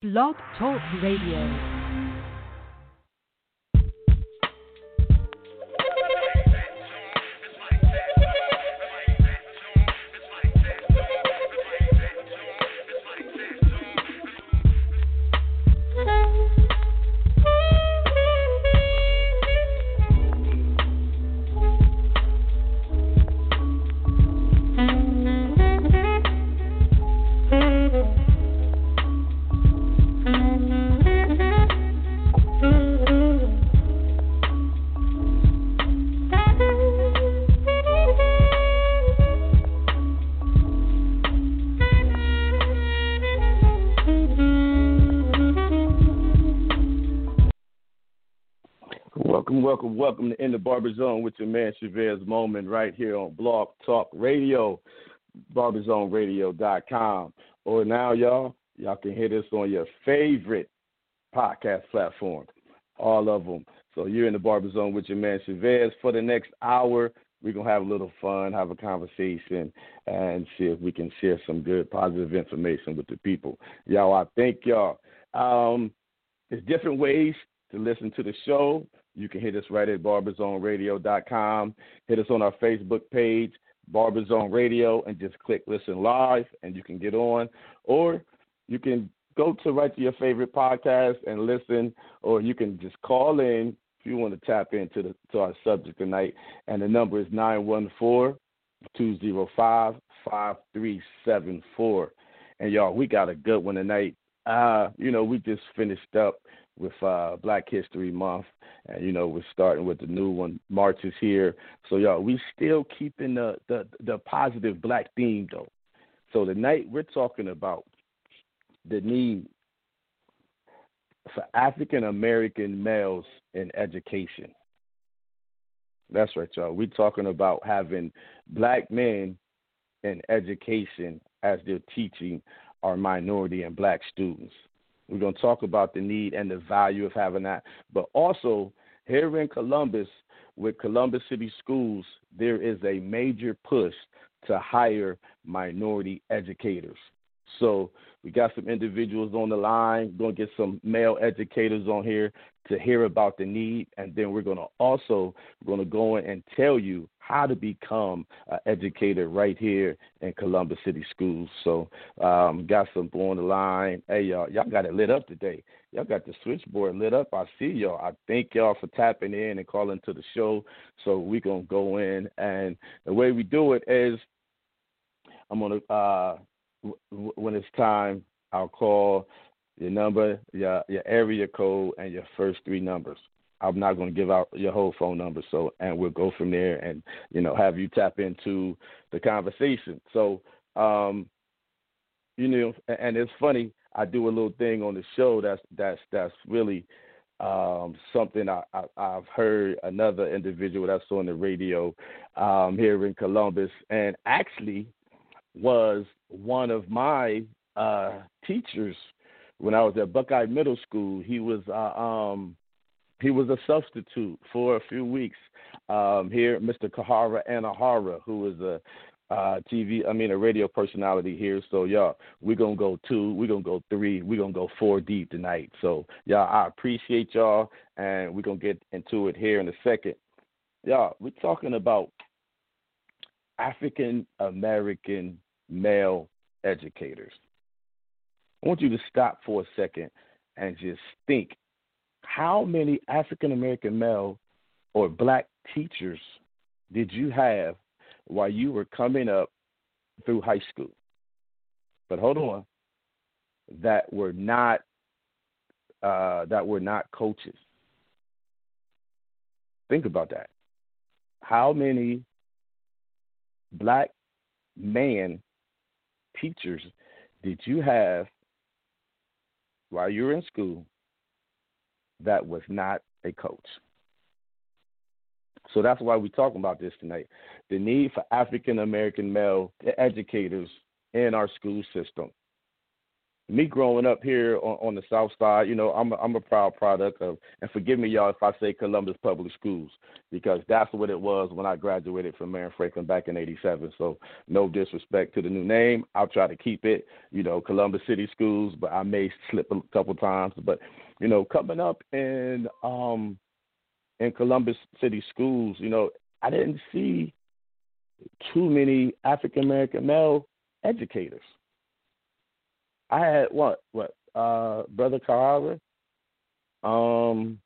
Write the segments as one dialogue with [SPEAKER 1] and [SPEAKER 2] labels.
[SPEAKER 1] Blog Talk Radio.
[SPEAKER 2] Welcome, welcome, to In the Barber Zone with your man Chavez Moment right here on Blog Talk Radio, barberzoneradio.com. Or now, y'all, y'all can hit us on your favorite podcast platform, all of them. So you're in the Barber Zone with your man Chavez for the next hour. We're to have a little fun, have a conversation, and see if we can share some good, positive information with the people. Y'all, I thank y'all. Um, there's different ways to listen to the show. You can hit us right at barberzoneradio.com. Hit us on our Facebook page, Barberzone Radio, and just click listen live, and you can get on. Or you can go to right to your favorite podcast and listen, or you can just call in if you want to tap into the to our subject tonight. And the number is 914 205 5374. And y'all, we got a good one tonight. Uh, you know, we just finished up with uh, Black History Month, and you know we're starting with the new one. March is here, so y'all, we still keeping the the, the positive Black theme though. So tonight we're talking about the need for African American males in education. That's right, y'all. We're talking about having black men in education as they're teaching our minority and black students. We're going to talk about the need and the value of having that. But also, here in Columbus, with Columbus City Schools, there is a major push to hire minority educators. So we got some individuals on the line. Going to get some male educators on here to hear about the need, and then we're going to also going to go in and tell you how to become an educator right here in Columbus City Schools. So um, got some on the line. Hey y'all, y'all got it lit up today. Y'all got the switchboard lit up. I see y'all. I thank y'all for tapping in and calling to the show. So we're gonna go in, and the way we do it is, I'm gonna uh, w- when it's time, I'll call your number, your your area code, and your first three numbers. I'm not going to give out your whole phone number, so and we'll go from there, and you know have you tap into the conversation. So, um, you know, and it's funny. I do a little thing on the show that's that's that's really um, something I, I, have heard another individual that's on the radio um, here in Columbus, and actually was one of my uh, teachers when I was at Buckeye Middle School. He was uh, um, he was a substitute for a few weeks um, here, Mr. Kahara Anahara, who is a uh, TV, I mean, a radio personality here. So, y'all, we're going to go two, we're going to go three, we're going to go four deep tonight. So, y'all, I appreciate y'all, and we're going to get into it here in a second. Y'all, we're talking about African American male educators. I want you to stop for a second and just think how many African American male or black teachers did you have while you were coming up through high school? But hold on, that were not uh, that were not coaches. Think about that. How many black man teachers did you have while you were in school that was not a coach. So that's why we're talking about this tonight. The need for African American male educators in our school system. Me growing up here on, on the South Side, you know, I'm a, I'm a proud product of, and forgive me, y'all, if I say Columbus Public Schools, because that's what it was when I graduated from Marion Franklin back in '87. So no disrespect to the new name, I'll try to keep it, you know, Columbus City Schools, but I may slip a couple times. But you know, coming up in um in Columbus City Schools, you know, I didn't see too many African American male educators. I had what what uh brother Carver. Um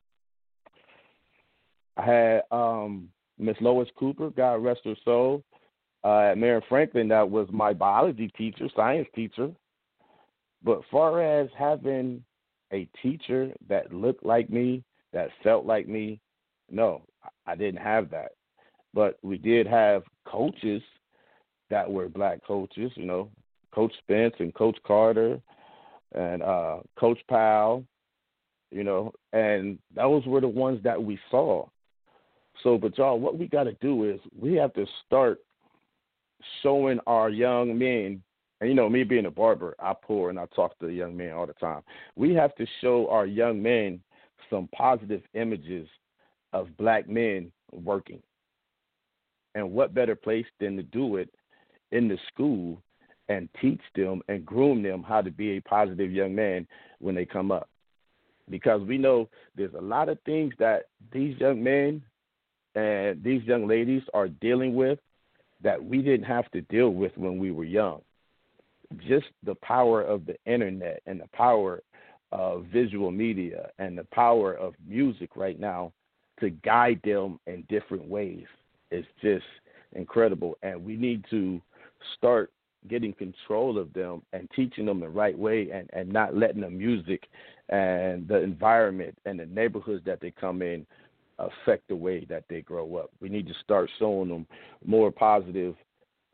[SPEAKER 2] I had um Miss Lois Cooper, God rest her soul. Uh, at Marion Franklin, that was my biology teacher, science teacher. But far as having a teacher that looked like me, that felt like me, no, I didn't have that. But we did have coaches that were black coaches, you know, Coach Spence and Coach Carter and uh, Coach Powell, you know, and those were the ones that we saw. So, but y'all, what we got to do is we have to start showing our young men, and you know, me being a barber, I pour and I talk to the young men all the time. We have to show our young men some positive images of black men working. And what better place than to do it in the school and teach them and groom them how to be a positive young man when they come up. Because we know there's a lot of things that these young men and these young ladies are dealing with that we didn't have to deal with when we were young. Just the power of the internet and the power of visual media and the power of music right now to guide them in different ways is just incredible. And we need to start getting control of them and teaching them the right way and, and not letting the music and the environment and the neighborhoods that they come in affect the way that they grow up. We need to start showing them more positive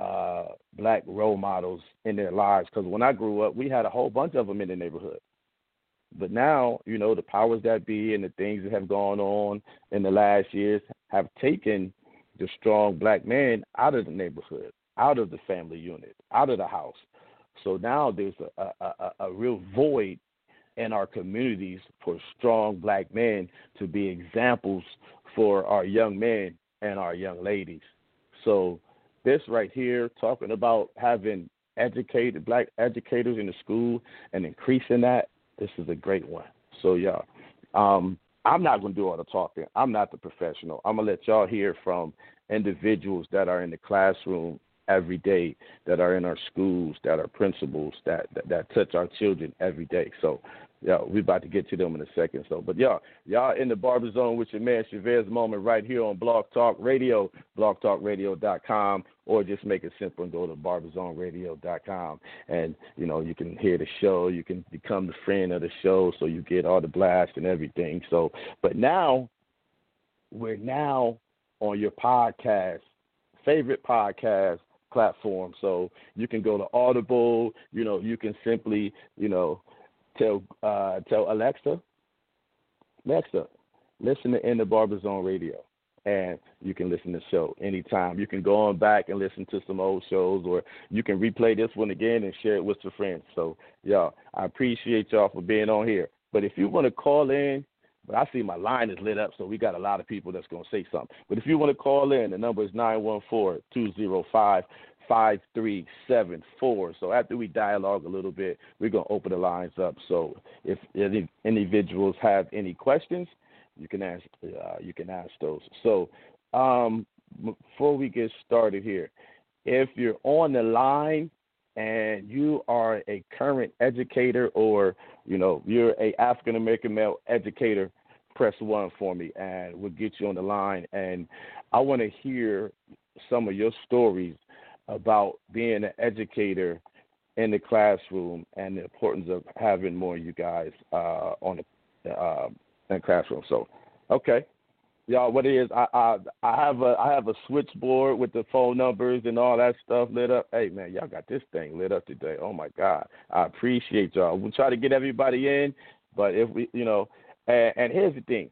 [SPEAKER 2] uh, black role models in their lives. Because when I grew up, we had a whole bunch of them in the neighborhood. But now, you know, the powers that be and the things that have gone on in the last years have taken the strong black man out of the neighborhood out of the family unit, out of the house. So now there's a, a, a, real void in our communities for strong black men to be examples for our young men and our young ladies. So this right here, talking about having educated black educators in the school and increasing that, this is a great one. So yeah, um, I'm not going to do all the talking. I'm not the professional. I'm gonna let y'all hear from individuals that are in the classroom every day that are in our schools, that are principals, that, that, that touch our children every day. So, yeah, we're about to get to them in a second. So, but y'all, y'all in the barber zone with your man Chavez Moment right here on Blog Talk Radio, blogtalkradio.com, or just make it simple and go to barberzoneradio.com, and you know you can hear the show. You can become the friend of the show, so you get all the blast and everything. So, but now we're now on your podcast, favorite podcast platform. So you can go to Audible. You know, you can simply, you know, tell uh, tell Alexa, Alexa, listen to In the Barber Zone Radio, and you can listen to the show anytime. You can go on back and listen to some old shows, or you can replay this one again and share it with your friends. So, y'all, I appreciate y'all for being on here. But if you want to call in but I see my line is lit up, so we got a lot of people that's going to say something. But if you want to call in, the number is 914 205 5374. So after we dialogue a little bit, we're going to open the lines up. So if any individuals have any questions, you can ask uh, you can ask those. So um, before we get started here, if you're on the line and you are a current educator or you know you're a African American male educator, press one for me, and we'll get you on the line. And I want to hear some of your stories about being an educator in the classroom and the importance of having more of you guys uh, on the uh, in the classroom. So, okay, y'all, what it is? I, I I have a I have a switchboard with the phone numbers and all that stuff lit up. Hey man, y'all got this thing lit up today. Oh my God, I appreciate y'all. We'll try to get everybody in, but if we, you know, and, and here's the thing.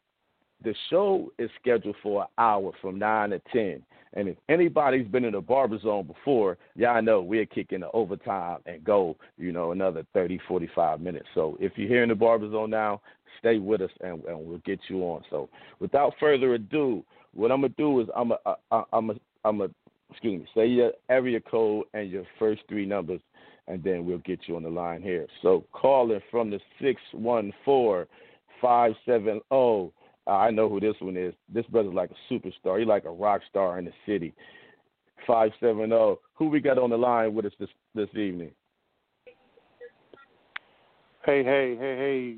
[SPEAKER 2] the show is scheduled for an hour from nine to ten. And if anybody's been in the barber zone before, y'all know we're kicking the overtime and go, you know, another 30, 45 minutes. So if you're here in the barber zone now, stay with us and, and we'll get you on. So without further ado, what I'm gonna do is I'm a, I, uh, uh, I'm a, I'm a, excuse me, say your area code and your first three numbers, and then we'll get you on the line here. So calling from the six one four five seven zero. Uh, I know who this one is. This brother's like a superstar. He's like a rock star in the city. Five seven zero. Who we got on the line with us this this evening?
[SPEAKER 3] Hey, hey, hey, hey.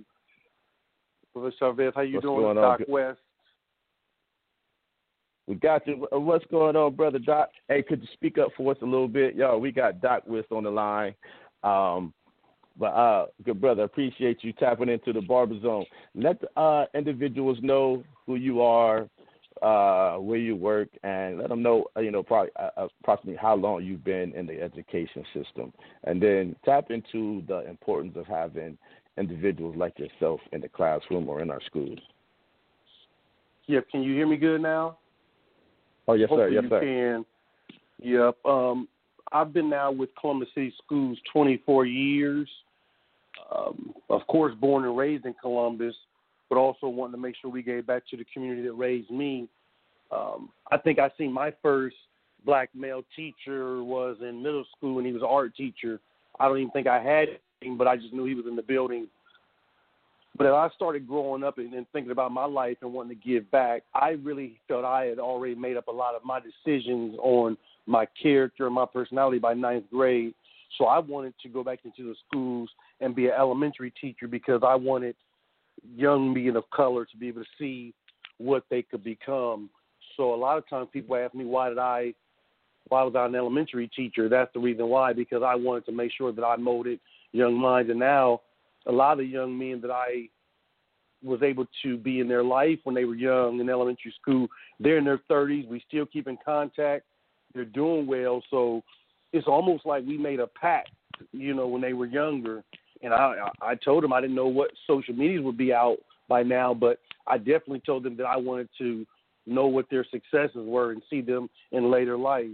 [SPEAKER 3] Brother Chavez, how you
[SPEAKER 2] What's
[SPEAKER 3] doing,
[SPEAKER 2] going on?
[SPEAKER 3] Doc West?
[SPEAKER 2] We got you. Uh, What's going on, brother Doc? Hey, could you speak up for us a little bit? Yo, we got Doc West on the line. Um, but uh, good brother, appreciate you tapping into the barber zone. Let the uh, individuals know who you are, uh, where you work, and let them know, uh, you know, probably uh, approximately how long you've been in the education system, and then tap into the importance of having individuals like yourself in the classroom or in our schools.
[SPEAKER 3] Yep, can you hear me good now?
[SPEAKER 2] Oh yes, sir.
[SPEAKER 3] Hopefully
[SPEAKER 2] Yes,
[SPEAKER 3] you
[SPEAKER 2] sir.
[SPEAKER 3] can. Yep. Um, I've been now with Columbus City Schools 24 years. Um, of course, born and raised in Columbus, but also wanting to make sure we gave back to the community that raised me. Um, I think I seen my first black male teacher was in middle school, and he was an art teacher. I don't even think I had him, but I just knew he was in the building. But as I started growing up and, and thinking about my life and wanting to give back, I really felt I had already made up a lot of my decisions on my character and my personality by ninth grade. So I wanted to go back into the schools and be an elementary teacher because I wanted young men of color to be able to see what they could become. So a lot of times people ask me why did I why was I an elementary teacher? That's the reason why because I wanted to make sure that I molded young minds and now a lot of young men that I was able to be in their life when they were young in elementary school, they're in their 30s. We still keep in contact. They're doing well. So it's almost like we made a pact, you know, when they were younger. And I, I told them I didn't know what social medias would be out by now, but I definitely told them that I wanted to know what their successes were and see them in later life.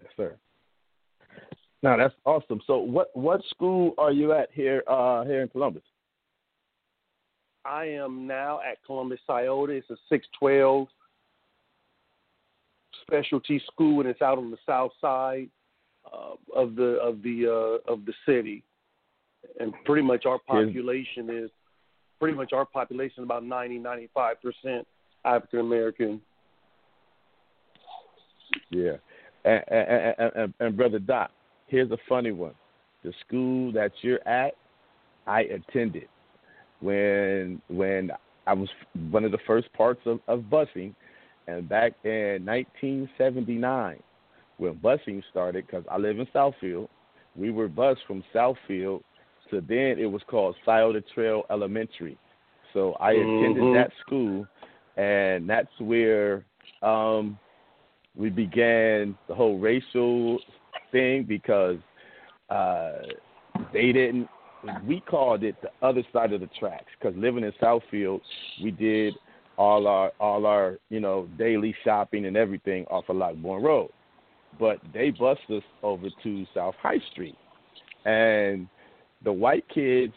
[SPEAKER 2] Yes, sir. Now that's awesome. So, what what school are you at here uh, here in Columbus?
[SPEAKER 3] I am now at Columbus Scioto. It's a 612 specialty school, and it's out on the south side uh, of the of the uh, of the city. And pretty much our population is pretty much our population about 90 95 percent African American.
[SPEAKER 2] Yeah, and, and, and, and, and brother Doc, here's a funny one. The school that you're at, I attended when when I was one of the first parts of, of busing, and back in 1979, when busing started, because I live in Southfield, we were bused from Southfield to then it was called Scioto Trail Elementary. So I attended
[SPEAKER 3] Mhm.
[SPEAKER 2] that school, and that's where um, we began the whole racial thing because uh, they didn't. We called it the other side of the tracks because living in Southfield, we did all our all our you know daily shopping and everything off of Lockbourne Road, but they bused us over to South High Street, and the white kids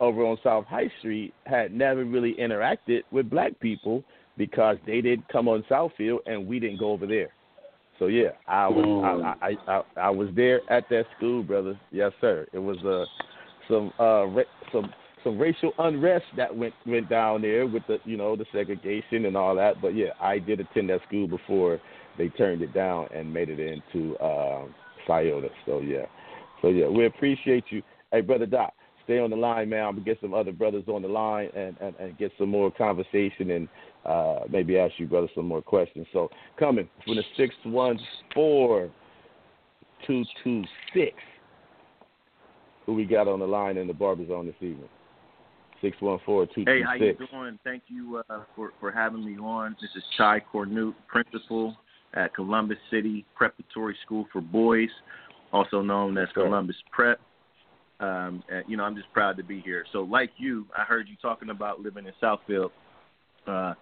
[SPEAKER 2] over on South High Street had never really interacted with black people because they didn't come on Southfield and we didn't go over there. So yeah, I was I, I I I was there at that school, brother. Yes, sir. It was uh some uh ra- some some racial unrest that went went down there with the you know the segregation and all that. But yeah, I did attend that school before they turned it down and made it into um Scioto. So yeah, so yeah, we appreciate you. Hey, brother Doc, stay on the line, man. I'm gonna get some other brothers on the line and and, and get some more conversation and uh, maybe ask you, brother, some more questions. So coming from the six one four two two six. Who we got on the line in the barber zone this evening? Six one four two
[SPEAKER 4] Hey, how you doing? Thank you uh, for for having me on. This is Chai Cornute, principal at Columbus City Preparatory School for Boys, also known as Columbus Prep. Um, and, you know, I'm just proud to be here. So, like you, I heard you talking about living in Southfield. Uh,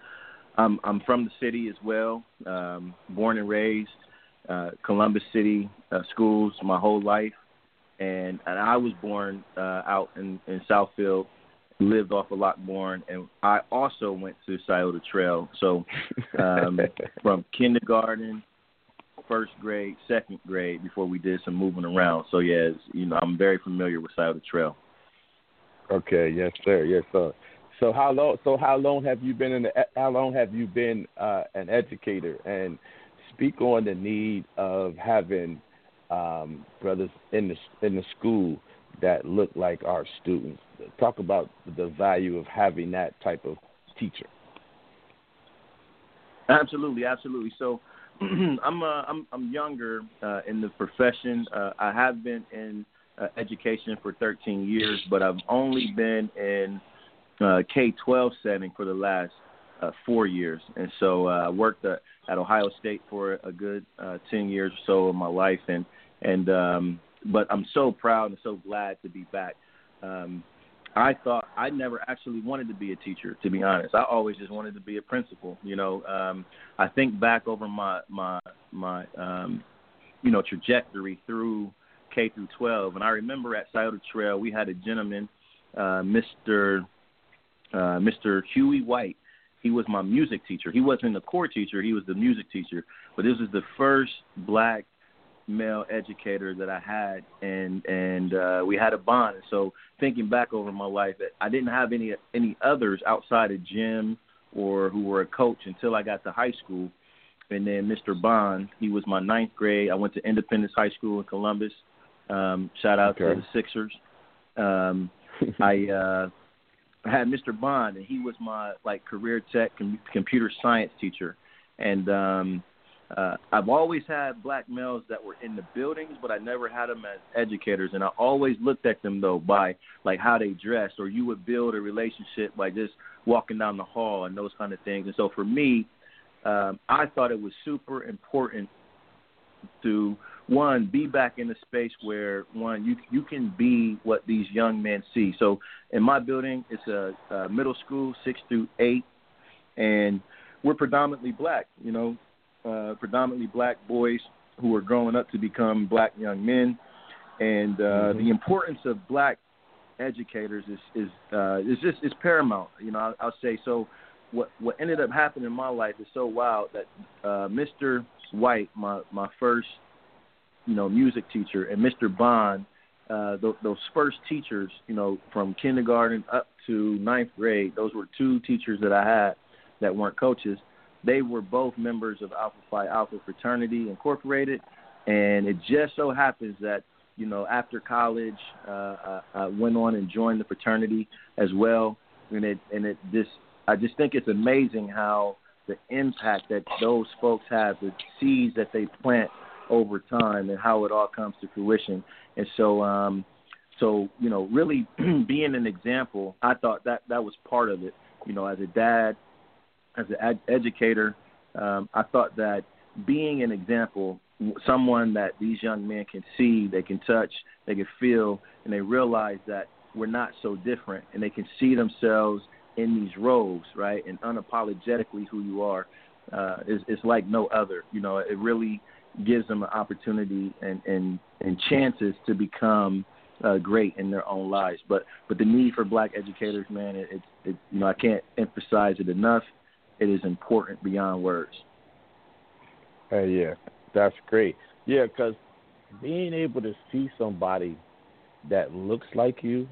[SPEAKER 4] I'm I'm from the city as well. Um, born and raised uh, Columbus City uh, schools my whole life, and and I was born uh, out in in Southfield, lived off a of Lockbourne, and I also went to Scioto Trail. So um, from kindergarten, first grade, second grade, before we did some moving around. So yes, you know I'm very familiar with Scioto Trail.
[SPEAKER 2] Okay, yes sir, yes sir. So how long? So how long have you been in the? How long have you been uh, an educator? And speak on the need of having um, brothers in the in the school that look like our students. Talk about the value of having that type of teacher.
[SPEAKER 4] Absolutely, absolutely. So I'm uh, I'm I'm younger uh, in the profession. Uh, I have been in uh, education for 13 years, but I've only been in uh, K-12 setting for the last uh, four years, and so I worked at, Ohio State for a good uh, 10 years or so of my life, and and um, but I'm so proud and so glad to be back. Um, I thought I never actually wanted to be a teacher, to be honest. I always just wanted to be a principal. You know, um, I think back over my my my um, you know trajectory through K through 12, and I remember at Scioto Trail we had a gentleman, uh, Mr. Uh, Mr. Huey White. He was my music teacher. He wasn't the core teacher. He was the music teacher. But this was the first black male educator that I had, and and uh, we had a bond. So thinking back over my life, I didn't have any any others outside of gym or who were a coach until I got to high school. And then Mr. Bond, he was my ninth grade. I went to Independence High School in Columbus. Um, shout out
[SPEAKER 2] okay.
[SPEAKER 4] to the Sixers. Um, I uh, had Mr. Bond, and he was my like career tech com- computer science teacher. And um, uh, I've always had black males that were in the buildings, but I never had them as educators. And I always looked at them though by like how they dressed, or you would build a relationship by just walking down the hall and those kind of things. And so for me, um, I thought it was super important to one be back in a space where one you you can be what these young men see. So in my building, it's a, a middle school, six through eight, and we're predominantly black. You know, uh, predominantly black boys who are growing up to become black young men, and uh, mm-hmm. the importance of black educators is is uh, is just is paramount. You know, I'll, I'll say so. What what ended up happening in my life is so wild that uh, Mr. White, my my first you know music teacher, and Mr. Bond, uh, th- those first teachers, you know, from kindergarten up to ninth grade, those were two teachers that I had that weren't coaches they were both members of Alpha Phi Alpha Fraternity Incorporated, and it just so happens that you know after college, uh, I, I went on and joined the fraternity as well, and it and it just I just think it's amazing how the impact that those folks have, the seeds that they plant over time, and how it all comes to fruition. And so, um, so you know, really being an example, I thought that that was part of it. You know, as a dad, as an ed- educator, um, I thought that being an example, someone that these young men can see, they can touch, they can feel, and they realize that we're not so different, and they can see themselves in these roles, right, and unapologetically who you are, uh, is, is like no other. You know, it really gives them an opportunity and and and chances to become uh, great in their own lives. But but the need for black educators, man, it, it, it you know I can't emphasize it enough it is important beyond words.
[SPEAKER 2] Hey, yeah, that's great. Yeah, because being able to see somebody that looks like you,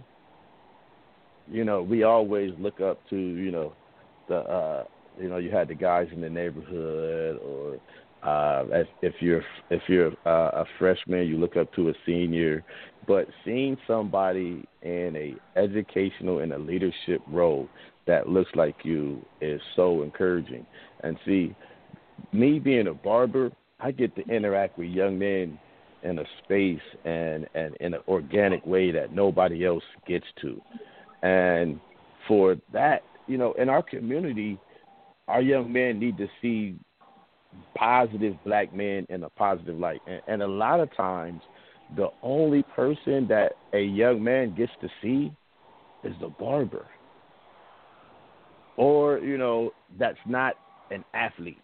[SPEAKER 2] you know, we always look up to, you know, the, uh, you know, you had the guys in the neighborhood, or uh, if you're if you're uh, a freshman, you look up to a senior. But seeing somebody in a educational and a leadership role that looks like you is so encouraging. And see, me being a barber, I get to interact with young men in a space and, and in an organic way that nobody else gets to. And for that, you know, in our community, our young men need to see positive black men in a positive light. And, and a lot of times, the only person that a young man gets to see is the barber or you know that's not an athlete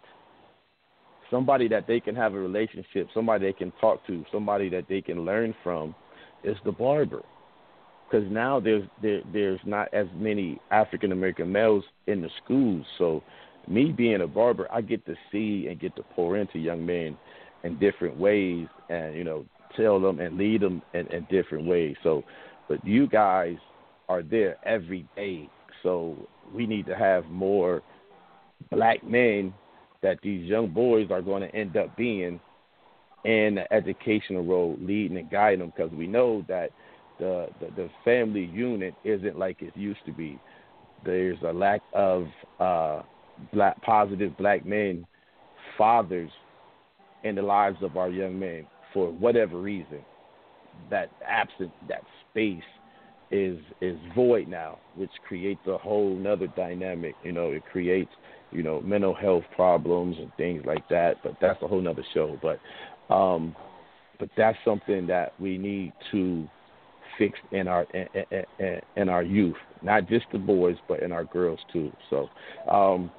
[SPEAKER 2] somebody that they can have a relationship somebody they can talk to somebody that they can learn from is the barber because now there's there, there's not as many African American males in the schools. So, me being a barber, I get to see and get to pour into young men in different ways, and you know, tell them and lead them in, in different ways. So, but you guys are there every day, so we need to have more black men that these young boys are going to end up being in the educational role, leading and guiding them, because we know that the, the the family unit isn't like it used to be. There's a lack of uh, black positive black men, fathers, in the lives of our young men for whatever reason. That absent that space is is void now, which creates a whole nother dynamic. You know, it creates you know mental health problems and things like that. But that's a whole nother show. But um, but that's something that we need to fix in our in, in, in our youth, not just the boys, but in our girls too. So, um,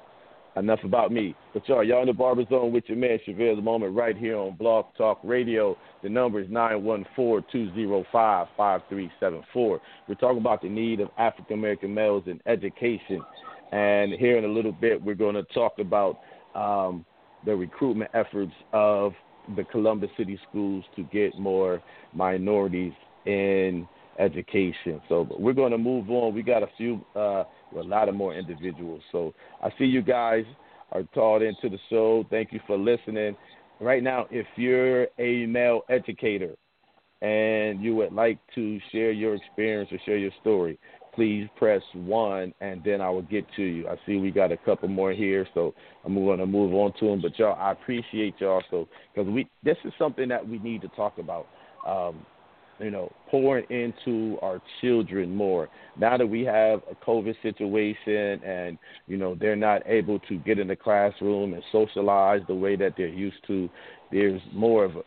[SPEAKER 2] enough about me. But y'all, y'all in the Barber Zone with your man Chavez the moment right here on Blog Talk Radio. The number is nine one four two zero five five three seven four. We're talking about the need of African American males in education, and here in a little bit we're going to talk about um, the recruitment efforts of the Columbus City schools to get more minorities in education. So we're going to move on. We got a few, uh, a lot of more individuals. So I see you guys are taught into the show. Thank you for listening. Right now, if you're a male educator and you would like to share your experience or share your story, please press one, and then I will get to you. I see we got a couple more here, so I'm going to move on to them. But y'all, I appreciate y'all so because we this is something that we need to talk about. Um, you know, pouring into our children more. Now that we have a COVID situation and, you know, they're not able to get in the classroom and socialize the way that they're used to, there's more of a,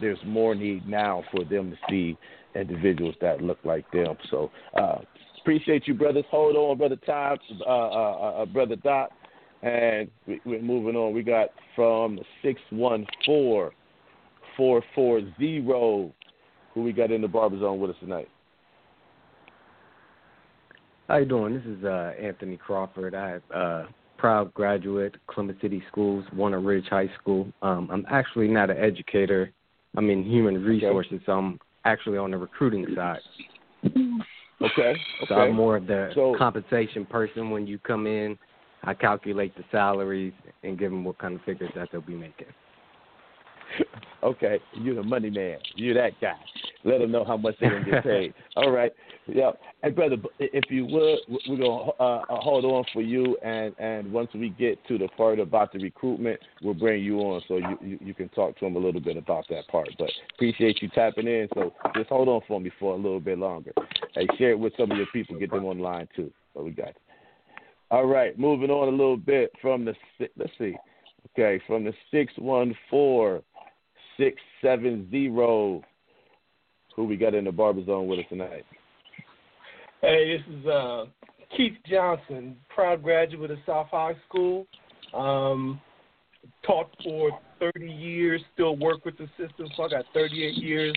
[SPEAKER 2] there's more need now for them to see individuals that look like them. So, uh, appreciate you, brothers. Hold on, brother Todd, uh, uh, uh, brother Dot, and we, we're moving on. We got from six one four four four zero who we got in the barber zone with us tonight?
[SPEAKER 5] How you doing? This is uh, Anthony Crawford. I'm uh, proud graduate, Columbus City Schools, Walnut Ridge High School. Um, I'm actually not an educator. I'm in human resources, okay. so I'm actually on the recruiting side.
[SPEAKER 2] Okay. okay.
[SPEAKER 5] So I'm more of the so, compensation person. When you come in, I calculate the salaries and give them what kind of figures that they'll be making.
[SPEAKER 2] okay, you're the money man. You're that guy. Let them know how much they're gonna get paid. All right. Yeah. Hey, brother, if you would, we're gonna uh, uh, hold on for you, and and once we get to the part about the recruitment, we'll bring you on so you you, you can talk to them a little bit about that part. But appreciate you tapping in. So just hold on for me for a little bit longer. Hey, share it with some of your people. Get them online too. So we got. It. All right, moving on a little bit from the let's see. Okay, from the six one four six seven zero. Who we got in the barber zone with us tonight?
[SPEAKER 6] Hey, this is uh, Keith Johnson, proud graduate of South High School. Um, taught for 30 years, still work with the system. So I got 38 years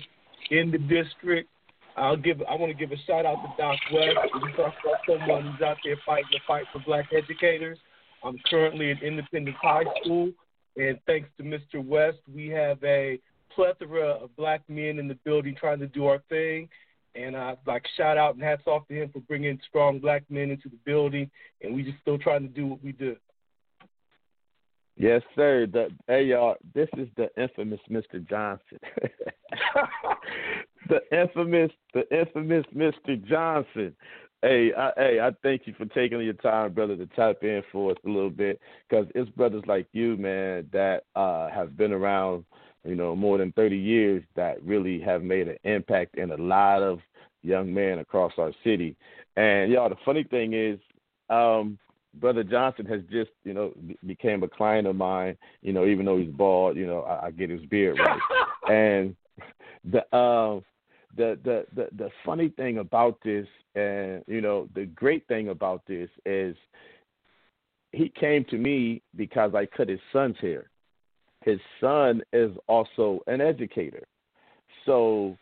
[SPEAKER 6] in the district. I'll give. I want to give a shout out to Doc West. We talk about someone who's out there fighting the fight for black educators. I'm currently at Independence High School. And thanks to Mr. West, we have a plethora of black men in the building trying to do our thing. And I like shout out and hats off to him for bringing strong black men into the building. And we just still trying to do what we do.
[SPEAKER 2] Yes, sir. The, hey, y'all, this is the infamous Mr. Johnson. the infamous, the infamous Mr. Johnson. Hey, I, hey, I thank you for taking your time, brother, to tap in for us a little bit, because it's brothers like you, man, that uh, have been around, you know, more than 30 years that really have made an impact in a lot of young men across our city. And y'all, the funny thing is, um, brother Johnson has just, you know, became a client of mine. You know, even though he's bald, you know, I, I get his beard right, and the um the, the the funny thing about this, and you know, the great thing about this is he came to me because I cut his son's hair. His son is also an educator. So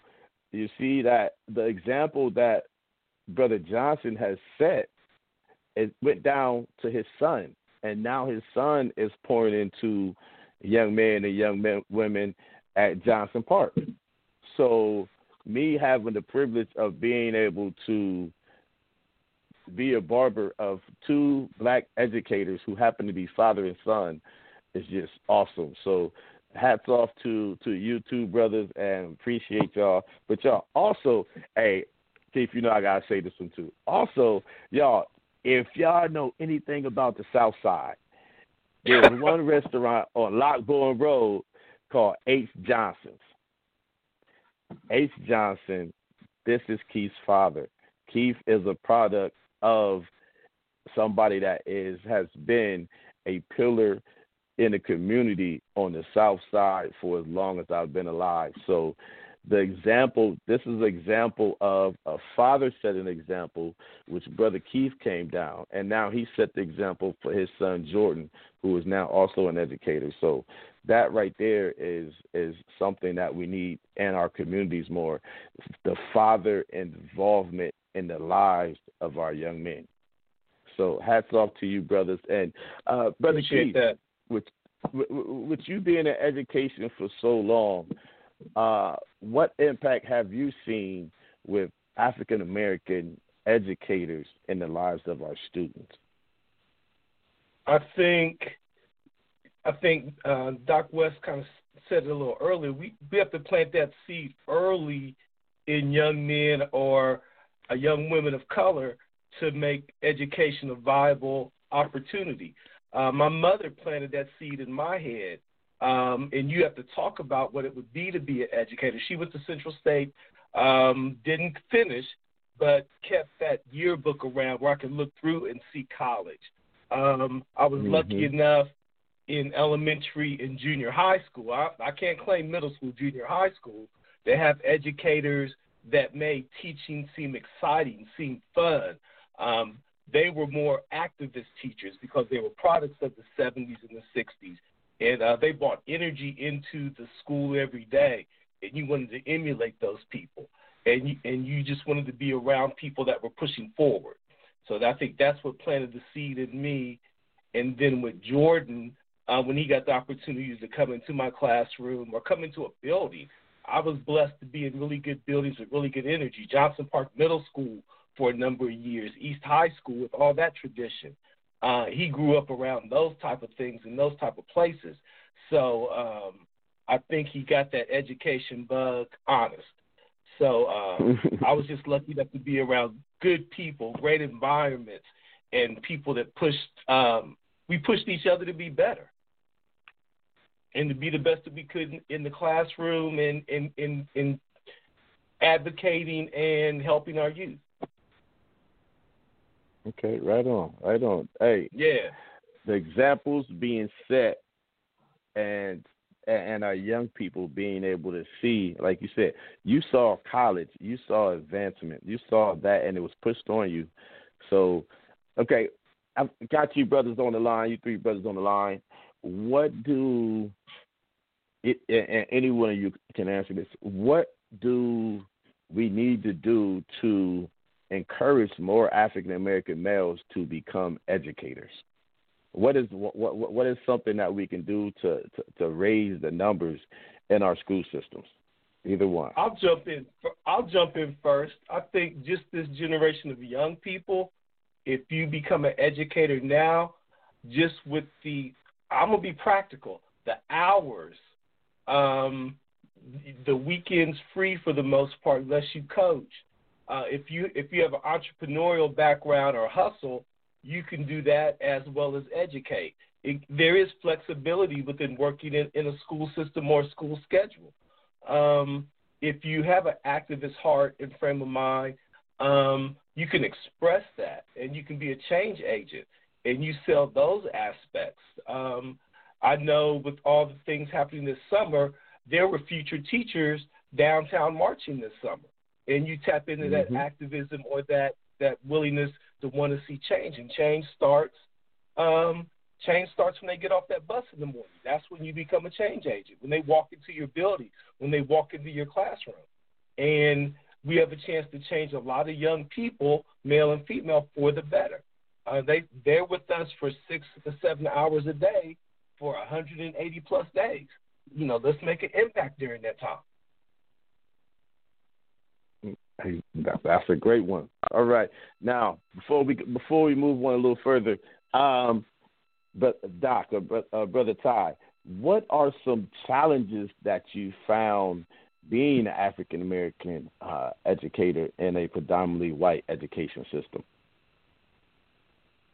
[SPEAKER 2] you see that the example that Brother Johnson has set, it went down to his son. And now his son is pouring into young men and young men, women at Johnson Park. So me having the privilege of being able to be a barber of two black educators who happen to be father and son is just awesome. So hats off to to you two brothers and appreciate y'all. But y'all also, hey, Keith, you know I gotta say this one too. Also, y'all, if y'all know anything about the South Side, there's one restaurant on Lockbourne Road called H Johnson's. H Johnson, this is Keith's father. Keith is a product of somebody that is has been a pillar in the community on the south side for as long as I've been alive. So the example this is an example of a father set an example which brother keith came down and now he set the example for his son jordan who is now also an educator so that right there is is something that we need in our communities more the father involvement in the lives of our young men so hats off to you brothers and uh brother
[SPEAKER 6] Appreciate
[SPEAKER 2] keith
[SPEAKER 6] that.
[SPEAKER 2] with with you being in education for so long uh, what impact have you seen with African American educators in the lives of our students?
[SPEAKER 6] I think I think uh, Doc West kind of said it a little earlier. We we have to plant that seed early in young men or uh, young women of color to make education a viable opportunity. Uh, my mother planted that seed in my head um, and you have to talk about what it would be to be an educator. She went to Central State, um, didn't finish, but kept that yearbook around where I could look through and see college. Um, I was
[SPEAKER 2] mm-hmm.
[SPEAKER 6] lucky enough in elementary and junior high school. I, I can't claim middle school, junior high school. They have educators that made teaching seem exciting, seem fun. Um, they were more activist teachers because they were products of the 70s and the 60s and uh, they brought energy into the school every day, and you wanted to emulate those people, and you, and you just wanted to be around people that were pushing forward. So I think that's what planted the seed in me, and then with Jordan, uh, when he got the opportunities to come into my classroom or come into a building, I was blessed to be in really good buildings with really good energy. Johnson Park Middle School for a number of years, East High School with all that tradition. Uh, he grew up around those type of things in those type of places. So um, I think he got that education bug honest. So uh, I was just lucky enough to be around good people, great environments, and people that pushed. Um, we pushed each other to be better and to be the best that we could in the classroom and in in, in advocating and helping our youth.
[SPEAKER 2] Okay, right on, right on. Hey,
[SPEAKER 6] yeah,
[SPEAKER 2] the examples being set, and and our young people being able to see, like you said, you saw college, you saw advancement, you saw that, and it was pushed on you. So, okay, I've got you brothers on the line, you three brothers on the line. What do it, and any one of you can answer this. What do we need to do to encourage more African American males to become educators? What is what, what what is something that we can do to, to, to raise the numbers in our school systems? Either one.
[SPEAKER 6] I'll jump in. I'll jump in first. I think just this generation of young people, if you become an educator now, just with the, I'm gonna be practical. The hours, um, the weekends free for the most part, unless you coach uh, if you if you have an entrepreneurial background or hustle, you can do that as well as educate. It, there is flexibility within working in, in a school system or school schedule. Um, if you have an activist heart and frame of mind, um, you can express that and you can be a change agent and you sell those aspects. Um, I know with all the things happening this summer, there were future teachers downtown marching this summer and you tap into mm-hmm. that activism or that that willingness to want to see change, and change starts um, change starts when they get off that bus in the morning. That's when you become a change agent. When they walk into your building, when they walk into your classroom, and we have a chance to change a lot of young people, male and female, for the better. Uh, they they're with us for six to seven hours a day for 180 plus days. You know, let's make an impact during that time.
[SPEAKER 2] Hey, that's a great one. All right, now before we before we move on a little further, um, but Doc, uh, uh, brother Ty, what are some challenges that you found being an African American uh, educator in a predominantly white education system?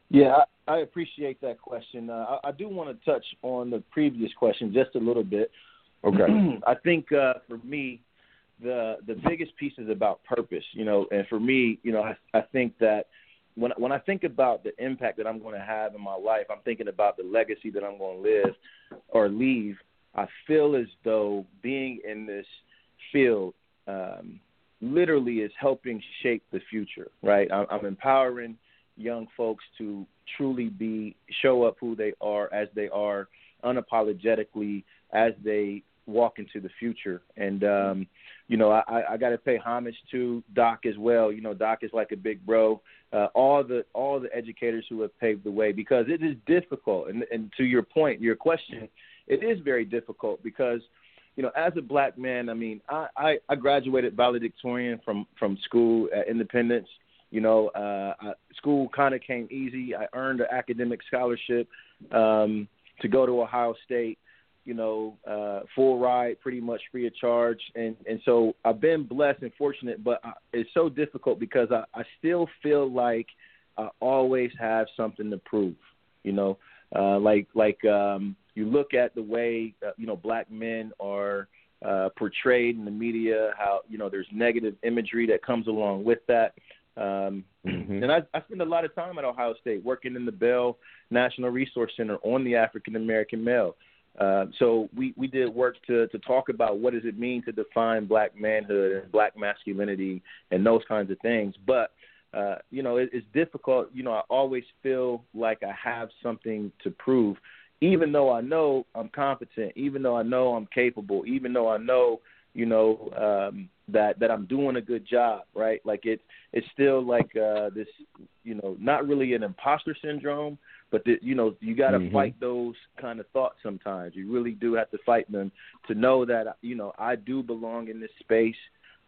[SPEAKER 4] Yeah, I, I appreciate that question. Uh, I, I, do want to touch on the previous question just a little bit.
[SPEAKER 2] Okay.
[SPEAKER 4] I think uh, for me, the the biggest piece is about purpose. You know, and for me, you know, I, I think that when when I think about the impact that I'm going to have in my life, I'm thinking about the legacy that I'm going to live or leave. I feel as though being in this field um, literally is helping shape the future. Right, I'm, I'm empowering young folks to truly be show up who they are as they are unapologetically as they walk into the future. And um, you know, I, I got to pay homage to Doc as well. You know, Doc is like a big bro. Uh, all the all the educators who have paved the way because it is difficult. And, and to your point, your question, it is very difficult because you know, as a black man, I mean, I, I, I graduated valedictorian from from school at Independence. You know, uh, I, school kind of came easy. I earned an academic scholarship um, to go to Ohio State. You know, uh, full ride, pretty much free of charge, and and so I've been blessed and fortunate. But I, it's so difficult because I, I still feel like I always have something to prove. You know, uh, like like um, you look at the way uh, you know black men are uh, portrayed in the media, how you know there's negative imagery that comes along with that. Um, mm-hmm. And I, I spend a lot of time at Ohio State working in the Bell National Resource Center on the African American male. Uh, so we, we did work to, to talk about what does it mean to define black manhood and black masculinity and those kinds of things. But uh, you know, it, it's difficult. You know, I always feel like I have something to prove, even though I know I'm competent, even though I know I'm capable, even though I know you know um that that I'm doing a good job, right? Like it's it's still like uh this you know, not really an imposter syndrome, but the, you know, you got to mm-hmm. fight those kind of thoughts sometimes. You really do have to fight them to know that you know, I do belong in this space.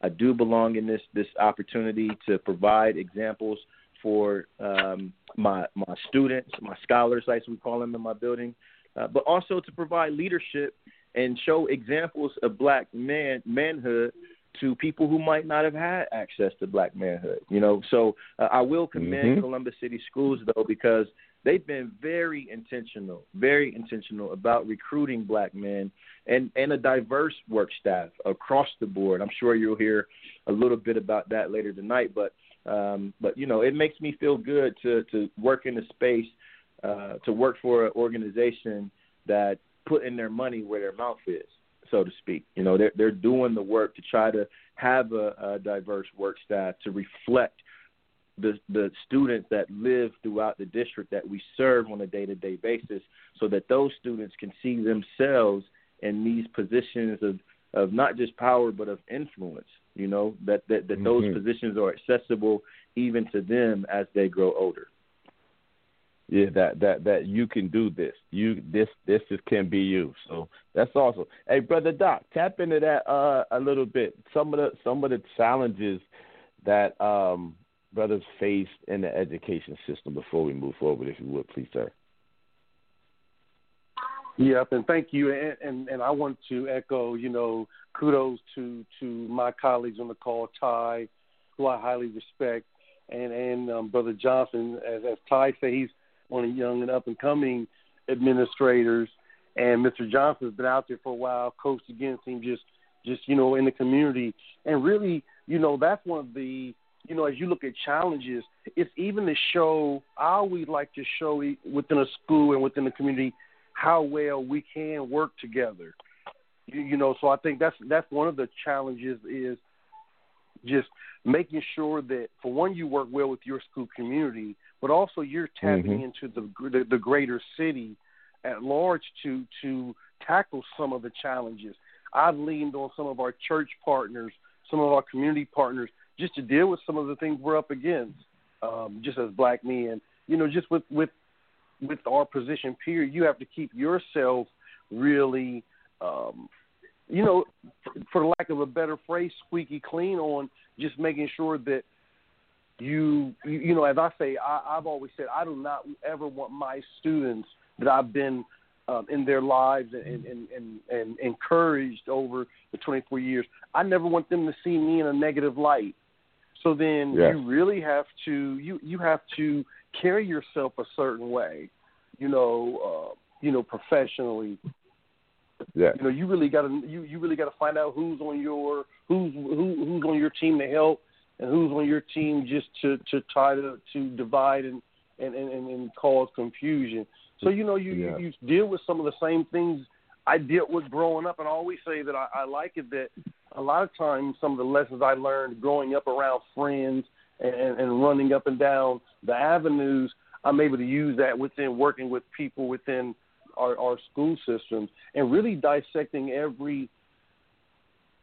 [SPEAKER 4] I do belong in this this opportunity to provide examples for um, my my students, my scholars, as we call them in my building, uh, but also to provide leadership and show examples of black man manhood to people who might not have had access to black manhood. You know, so uh, I will commend mm-hmm. Columbus City Schools though because they've been very intentional, very intentional about recruiting black men and and a diverse work staff across the board. I'm sure you'll hear a little bit about that later tonight, but um, but you know, it makes me feel good to to work in a space uh, to work for an organization that putting their money where their mouth is, so to speak. You know, they're they're doing the work to try to have a, a diverse work staff to reflect the the students that live throughout the district that we serve on a day to day basis, so that those students can see themselves in these positions of of not just power but of influence. You know that that, that mm-hmm. those positions are accessible even to them as they grow older
[SPEAKER 2] yeah, that that that you can do this. You this this is, can be you. So that's awesome. Hey, brother Doc, tap into that uh, a little bit. Some of the some of the challenges that um, brothers face in the education system before we move forward, if you would, please, sir.
[SPEAKER 3] Yep, and thank you. And, and and I want to echo, you know, kudos to to my colleagues on the call, Ty, who I highly respect, and and um, brother Johnson, as as Ty said, he's one of the young and up and coming administrators. And Mr. Johnson's been out there for a while, coached against him, just just you know in the community. And really, you know, that's one of the you know as you look at challenges, it's even to show. I always like to show within a school and within the community how well we can work together. You, you know, so I think that's that's one of the challenges is just making sure that for one you work well with your school community, but also you're tapping
[SPEAKER 2] Mhm.
[SPEAKER 3] into the, the the greater city at large to to tackle some of the challenges. I've leaned on some of our church partners, some of our community partners, just to deal with some of the things we're up against, um, just as black men. You know, just with with with our position period, you have to keep yourself really, um, you know, for, for lack of a better phrase, squeaky clean on just making sure that you, you, you know, as I say, I, I've always said I do not ever want my students that I've been um, in their lives and, and, and, and encouraged over the 24 years. I never want them to see me in a negative light. So then
[SPEAKER 2] Yeah.
[SPEAKER 3] you really have to you you have to carry yourself a certain way, you know, uh, you know, professionally.
[SPEAKER 2] Yeah.
[SPEAKER 3] You know, you really got to you you really got to find out who's on your who's who, who's on your team to help and who's on your team just to to try to to divide and and and, and cause confusion. So you know you,
[SPEAKER 2] Yeah.
[SPEAKER 3] you you deal with some of the same things I dealt with growing up, and I always say that I, I like it that a lot of times some of the lessons I learned growing up around friends and, and running up and down the avenues, I'm able to use that within working with people within our, our school systems and really dissecting every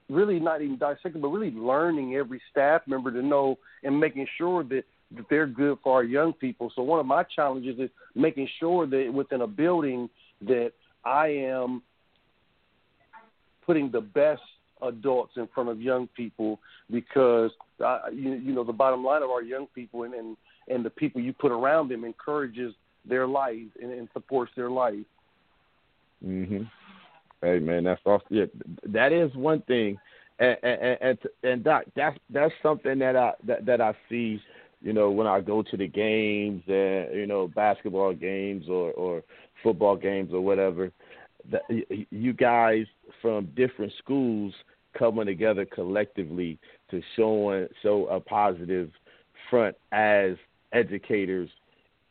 [SPEAKER 3] really not even dissecting, but really learning every staff member to know and making sure that, they're good for our young people. So one of my challenges is making sure that within a building that I am putting the best adults in front of young people because uh, you, you know the bottom line of our young people and, and and the people you put around them encourages their life and, and supports their life.
[SPEAKER 2] Mhm. Hey man, that's awesome. Yeah, that is one thing, and and and, and Doc, that's that's something that I that, that I see. You know, when I go to the games and you know basketball games or or football games or whatever, that you guys from different schools coming together collectively to show show a positive front as educators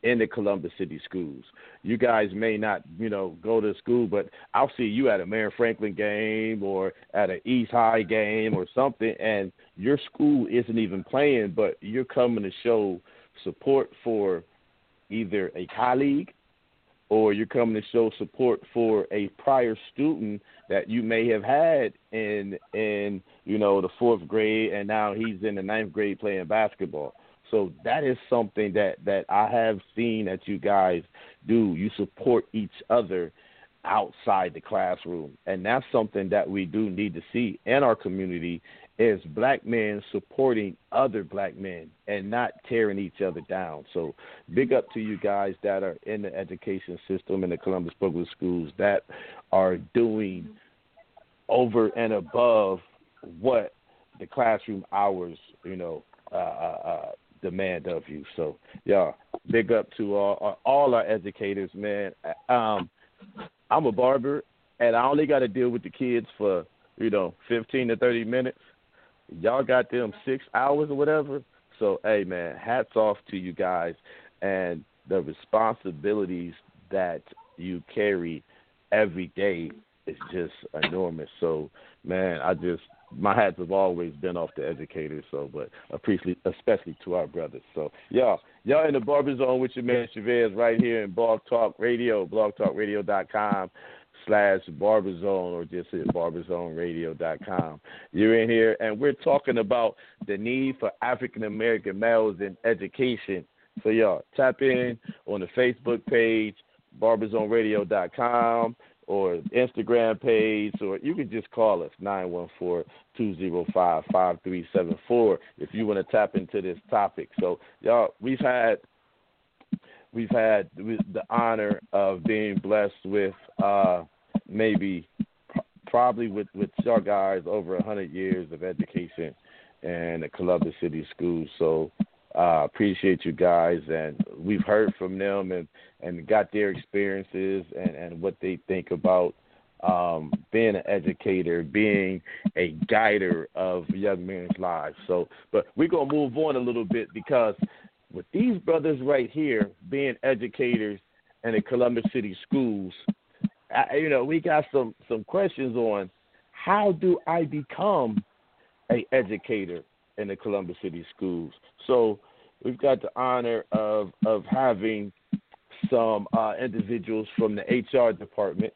[SPEAKER 2] in the Columbus City schools. You guys may not, you know, go to school, but I'll see you at a Marion Franklin game or at an East High game or something, and your school isn't even playing, but you're coming to show support for either a colleague or you're coming to show support for a prior student that you may have had in in you know the fourth grade and now he's in the ninth grade playing basketball so that is something that that i have seen that you guys do you support each other outside the classroom and that's something that we do need to see in our community is black men supporting other black men and not tearing each other down. So big up to you guys that are in the education system in the Columbus Public Schools that are doing over and above what the classroom hours, you know, uh, uh, uh, demand of you. So yeah, big up to all all our educators, man. Um, I'm a barber, and I only got to deal with the kids for you know 15 to 30 minutes y'all got them six hours or whatever. So hey man, hats off to you guys and the responsibilities that you carry every day is just enormous. So man, I just my hats have always been off to educators. So, but appreciate especially to our brothers. So y'all, y'all in the barber zone with your man Chavez right here in Blog Talk Radio, blogtalkradio.com slash barberzone or just hit barberzoneradio.com. You're in here and we're talking about the need for African American males in education. So y'all tap in on the Facebook page, barberzoneradio.com or Instagram page or you can just call us 914-205-5374 if you want to tap into this topic. So y'all we've had we've had the honor of being blessed with uh, maybe probably with with your guys over a hundred years of education in the Columbus City schools. So uh, appreciate you guys, and we've heard from them and and got their experiences and and what they think about um, being an educator, being a guider of young men's lives. So, but we're gonna move on a little bit because with these brothers right here being educators in the Columbus City schools, I, you know, we got some some questions on how do I become a educator in the Columbus City schools. So we've got the honor of of having some uh, individuals from the HR department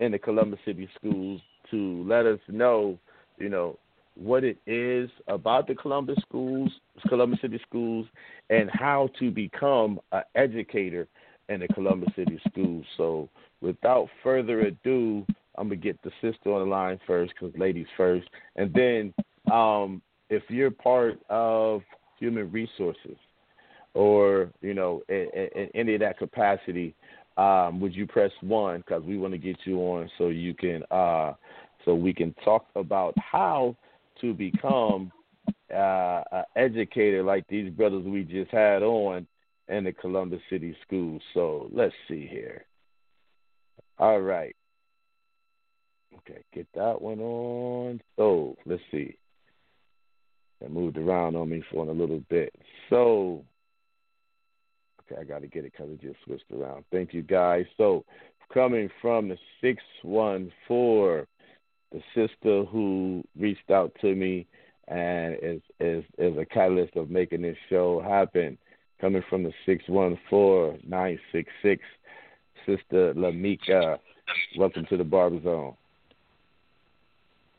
[SPEAKER 2] in the Columbus City schools to let us know, you know, what it is about the Columbus schools, Columbus City schools, and how to become an educator in the Columbus City schools. So, without further ado, I'm gonna get the sister on the line first, because ladies first, and then um, if you're part of human resources or you know in, in any of that capacity, um, would you press one? Because we want to get you on so you can uh, so we can talk about how to become uh, an educator like these brothers we just had on in the Columbus City schools. So let's see here. All right. Okay, get that one on. So let's see. It moved around on me for a little bit. So, okay, I got to get it because it just switched around. Thank you, guys. So, coming from the 614, the sister who reached out to me and is is is a catalyst of making this show happen. Coming from the six one four nine six six, Sister Lamika. Welcome to the Barber Zone.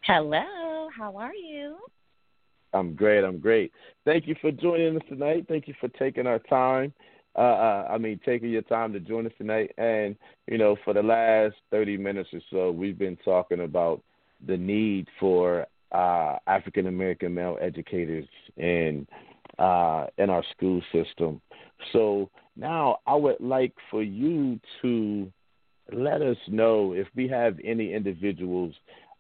[SPEAKER 7] Hello, how are you?
[SPEAKER 2] I'm great. I'm great. Thank you for joining us tonight. Thank you for taking our time. Uh, uh, I mean, taking your time to join us tonight. And you know, for the last 30 minutes or so, we've been talking about the need for uh, African American male educators in uh, in our school system. So now I would like for you to let us know if we have any individuals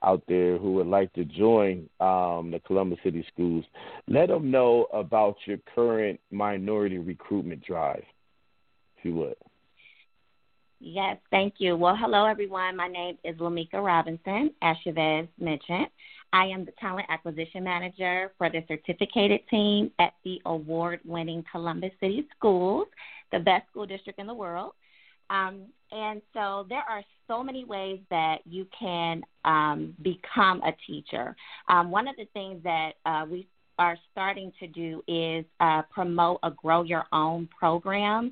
[SPEAKER 2] out there who would like to join um, the Columbus City Schools. Let them know about your current minority recruitment drive, if you would.
[SPEAKER 7] Yes, thank you. Well, hello, everyone. My name is Lamika Robinson, as Chavez mentioned. I am the Talent Acquisition Manager for the certificated team at the award winning Columbus City Schools, the best school district in the world. Um, and so there are so many ways that you can um, become a teacher. Um, one of the things that uh, we are starting to do is uh, promote a grow your own program.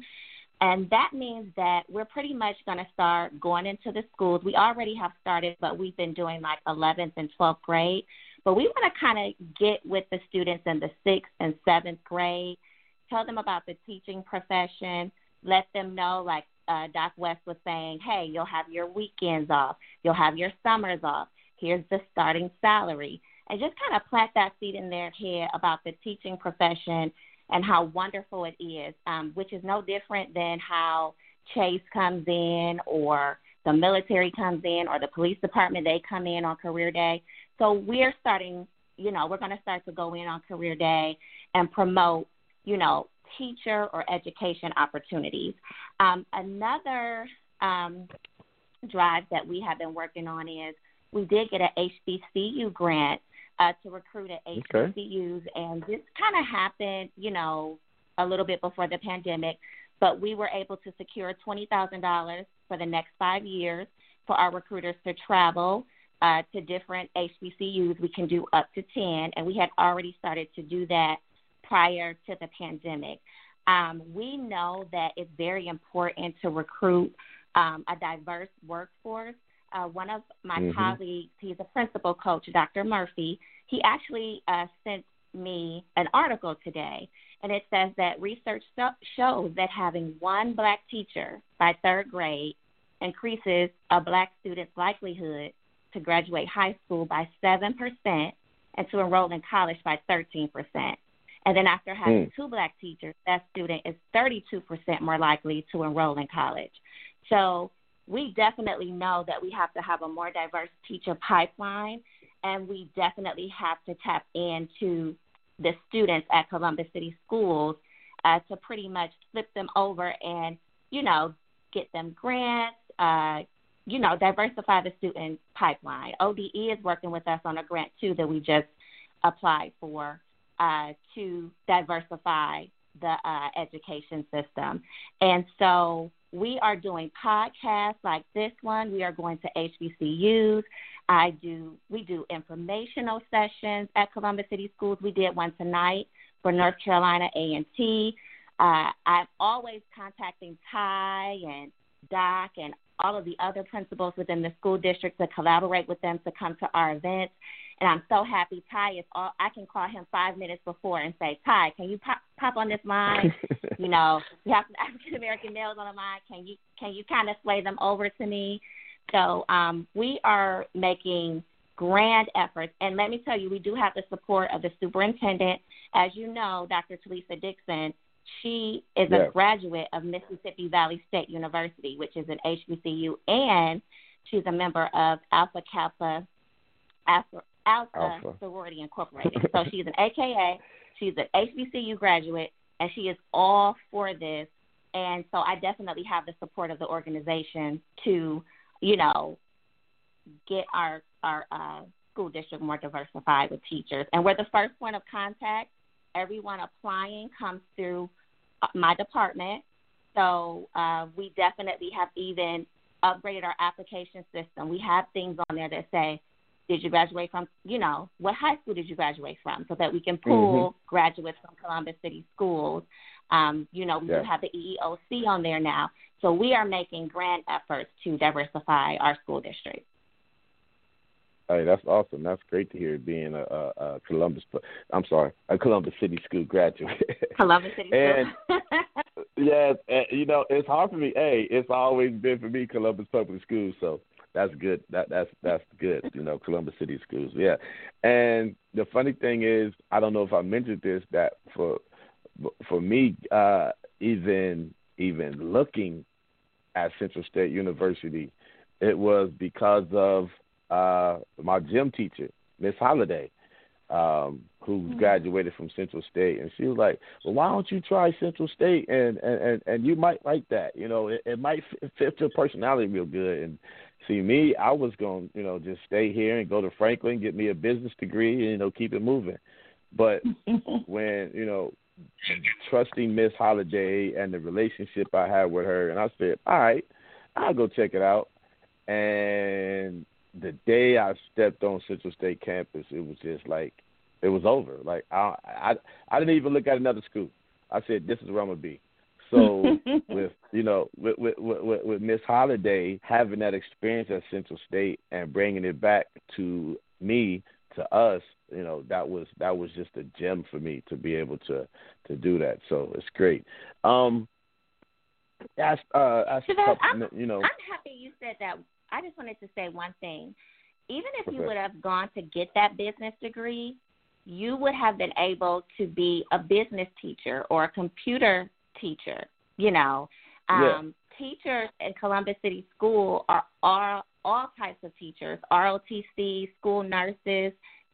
[SPEAKER 7] And that means that we're pretty much going to start going into the schools. We already have started, but we've been doing like 11th and 12th grade. But we want to kind of get with the students in the sixth and seventh grade, tell them about the teaching profession, let them know, like uh, Doc West was saying, hey, you'll have your weekends off, you'll have your summers off. Here's the starting salary. And just kind of plant that seed in their head about the teaching profession and how wonderful it is, um, which is no different than how Chase comes in or the military comes in or the police department, they come in on career day. So we're starting, you know, we're going to start to go in on career day and promote, you know, teacher or education opportunities. Um, another um, drive that we have been working on is we did get an HBCU grant uh, to recruit at HBCUs, okay. and this kind of happened, you know, a little bit before the pandemic. But we were able to secure twenty thousand dollars for the next five years for our recruiters to travel uh, to different HBCUs. We can do up to ten, and we had already started to do that prior to the pandemic. Um, we know that it's very important to recruit um, a diverse workforce uh, one of my mm-hmm. colleagues, he's a principal coach, Dr. Murphy, he actually uh, sent me an article today, and it says that research so- shows that having one black teacher by third grade increases a black student's likelihood to graduate high school by 7% and to enroll in college by 13%. And then after having mm. two black teachers, that student is 32% more likely to enroll in college. So we definitely know that we have to have a more diverse teacher pipeline, and we definitely have to tap into the students at Columbus City Schools uh, to pretty much flip them over and, you know, get them grants, uh, you know, diversify the student pipeline. ODE is working with us on a grant, too, that we just applied for uh, to diversify the uh, education system. And so we are doing podcasts like this one. We are going to HBCUs. I do we do informational sessions at Columbus City Schools. We did one tonight for North Carolina A and T. Uh, I'm always contacting Ty and Doc and all of the other principals within the school district to collaborate with them to come to our events. And I'm so happy Ty is all I can call him five minutes before and say, Ty, can you pop pop on this line? you know, you have some African American males on the line. Can you can you kind of sway them over to me? So um, we are making grand efforts. And let me tell you, we do have the support of the superintendent. As you know, Dr. Talisa Dixon, she is a graduate of Mississippi Valley State University, which is an HBCU, and she's a member of Alpha Kappa Alpha, Alpha,
[SPEAKER 2] Alpha.
[SPEAKER 7] Sorority Incorporated. so she's an AKA, she's an HBCU graduate, and she is all for this. And so I definitely have the support of the organization to, you know, get our our uh, school district more diversified with teachers. And we're the first point of contact. Everyone applying comes through uh, my department. So uh, we definitely have even upgraded our application system. We have things on there that say, did you graduate from, you know, what high school did you graduate from, so that we can pull
[SPEAKER 2] Mm-hmm.
[SPEAKER 7] graduates from Columbus City schools. Um, you know, we
[SPEAKER 2] Yeah.
[SPEAKER 7] do have the EEOC on there now. So we are making grand efforts to diversify our school district.
[SPEAKER 2] Hey, that's awesome. That's great to hear being a, a, a Columbus. I'm sorry, a Columbus City School graduate.
[SPEAKER 7] Columbus City
[SPEAKER 2] And-
[SPEAKER 7] Schools.
[SPEAKER 2] yes, and, you know it's hard for me. Hey, it's always been for me Columbus Public Schools, so that's good. That that's that's good. You know, Columbus City Schools. Yeah, and the funny thing is, I don't know if I mentioned this that for for me, uh, even even looking at Central State University, it was because of uh, my gym teacher, Miss Holiday, um, who
[SPEAKER 7] Mhm.
[SPEAKER 2] graduated from Central State, and she was like, "Well, why don't you try Central State? And and and, and you might like that. You know, it, it might fit, fit your personality real good." And see, me, I was going, to you know, just stay here and go to Franklin, get me a business degree, and you know, keep it moving. But when you know trusting Miss Holiday and the relationship I had with her, and I said, "All right, I'll go check it out." And the day I stepped on Central State campus, it was just like it was over. Like I, I, I didn't even look at another school. I said, "This is where I'm gonna be." So with you know with with with, with Miss Holiday having that experience at Central State and bringing it back to me to us, you know that was that was just a gem for me to be able to to do that. So it's great. Um, ask uh couple, you know.
[SPEAKER 7] I'm happy you said that. I just wanted to say one thing. Even if you would have gone to get that business degree, you would have been able to be a business teacher or a computer teacher. You know,
[SPEAKER 2] Yeah.
[SPEAKER 7] um, teachers in Columbus City School are all all types of teachers: ROTC, school nurses,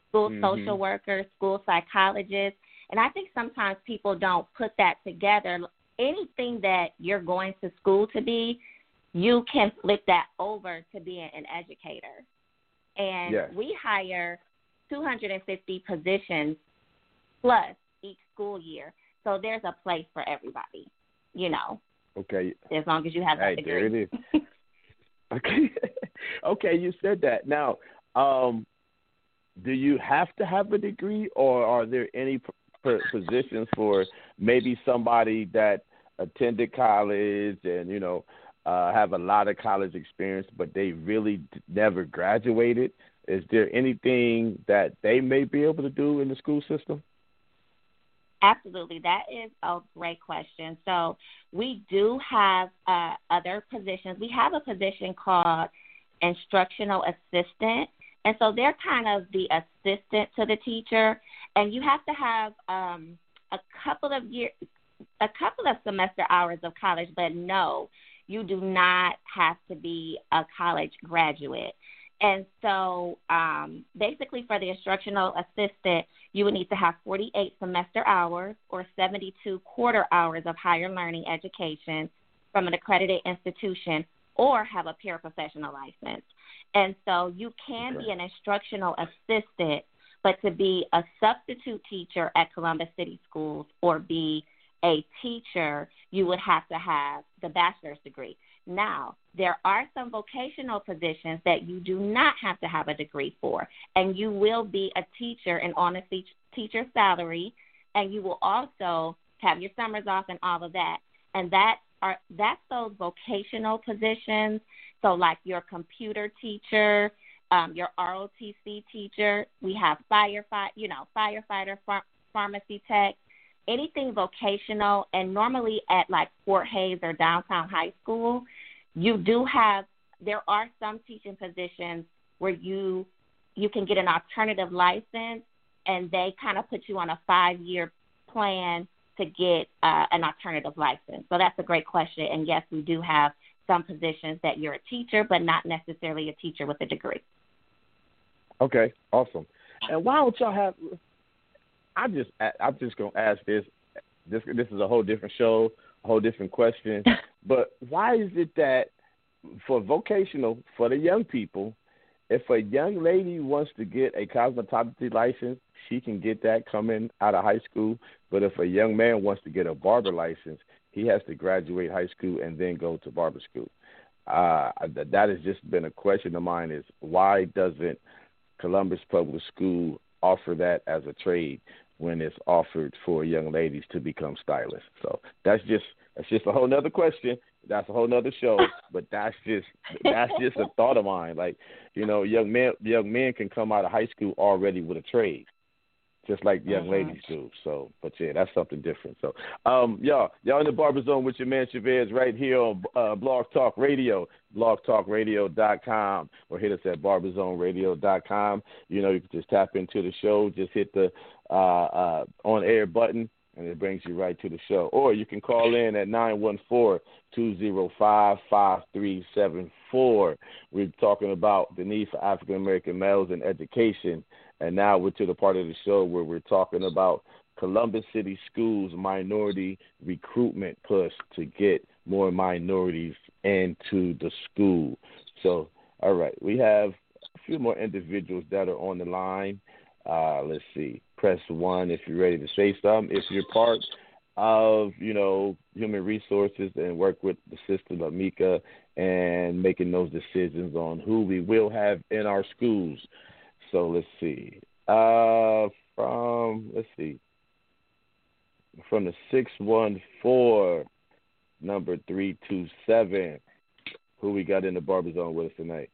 [SPEAKER 7] school
[SPEAKER 2] Mhm.
[SPEAKER 7] social workers, school psychologists. And I think sometimes people don't put that together. Anything that you're going to school to be, you can flip that over to being an educator. And
[SPEAKER 2] Yes.
[SPEAKER 7] we hire 250 positions plus each school year. So there's a place for everybody, you know,
[SPEAKER 2] Okay.
[SPEAKER 7] as long as you have that
[SPEAKER 2] Hey,
[SPEAKER 7] degree.
[SPEAKER 2] there it is. Okay. okay, you said that. Now, um, do you have to have a degree, or are there any p- positions for maybe somebody that attended college and you know uh, have a lot of college experience, but they really never graduated? Is there anything that they may be able to do in the school system?
[SPEAKER 7] Absolutely. That is a great question. So, we do have uh, other positions. We have a position called instructional assistant. And so they're kind of the assistant to the teacher. And you have to have um, a couple of years, a couple of semester hours of college, but no, you do not have to be a college graduate. And so, um, basically, for the instructional assistant, you would need to have 48 semester hours or 72 quarter hours of higher learning education from an accredited institution or have a paraprofessional license. And so, you can
[SPEAKER 2] Okay.
[SPEAKER 7] be an instructional assistant, but to be a substitute teacher at Columbus City Schools or be a teacher, you would have to have the bachelor's degree. Now, there are some vocational positions that you do not have to have a degree for, and you will be a teacher and on a teacher salary, and you will also have your summers off and all of that. And that are that's those vocational positions. So, like your computer teacher, um, your ROTC teacher, we have firefight, you know, firefighter, ph- pharmacy tech, anything vocational, and normally at like Fort Hayes or downtown high school, you do have there are some teaching positions where you you can get an alternative license and they kind of put you on a five year plan to get uh, an alternative license. So that's a great question. And yes, we do have some positions that you're a teacher, but not necessarily a teacher with a degree.
[SPEAKER 2] Okay, awesome. And why don't y'all have? I just I'm just gonna ask this. This this is a whole different show, a whole different question. but why is it that for vocational for the young people, if a young lady wants to get a cosmetology license, she can get that coming out of high school. But if a young man wants to get a barber license, he has to graduate high school and then go to barber school. Uh, that has just been a question of mine: is why doesn't Columbus Public School offer that as a trade when it's offered for young ladies to become stylists? So that's just that's just a whole nother question. That's a whole nother show. But that's just that's just a thought of mine. Like, you know, young men young men can come out of high school already with a trade just like young mm-hmm. ladies do. So, but yeah, that's something different. So, um, y'all, y'all in the barber zone with your man Chavez right here on uh, Blog Talk Radio, blogtalkradio.com, or hit us at barberzoneradio.com. You know, you can just tap into the show, just hit the uh, uh, on air button. And it brings you right to the show. Or you can call in at 914 205 5374. We're talking about the need for African American males in education and now we're to the part of the show where we're talking about Columbus City Schools minority recruitment push to get more minorities into the school. So, all right, we have a few more individuals that are on the line. Uh, let's see. Press one if you're ready to say something. If you're part of, you know, human resources and work with the system of Lamika and making those decisions on who we will have in our schools. So let's see. Uh, from let's see, from the six one four, number three two seven. Who we got in the barber zone with us tonight?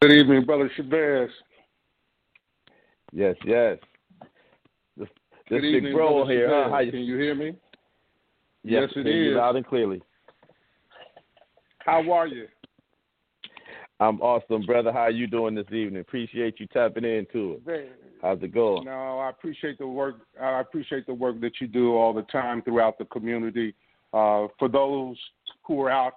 [SPEAKER 8] Good evening, brother Chavez.
[SPEAKER 2] Yes, yes. This,
[SPEAKER 8] this
[SPEAKER 2] big
[SPEAKER 8] evening,
[SPEAKER 2] bro here, huh?
[SPEAKER 8] You, Can you hear me?
[SPEAKER 2] Yes,
[SPEAKER 8] yes it is.
[SPEAKER 2] Loud and clearly.
[SPEAKER 8] How are you?
[SPEAKER 2] I'm awesome, brother. How you doing this evening? Appreciate you tapping into it. How's it going?
[SPEAKER 8] No, I appreciate the work. I appreciate the work that you do all the time throughout the community. Uh, for those who are out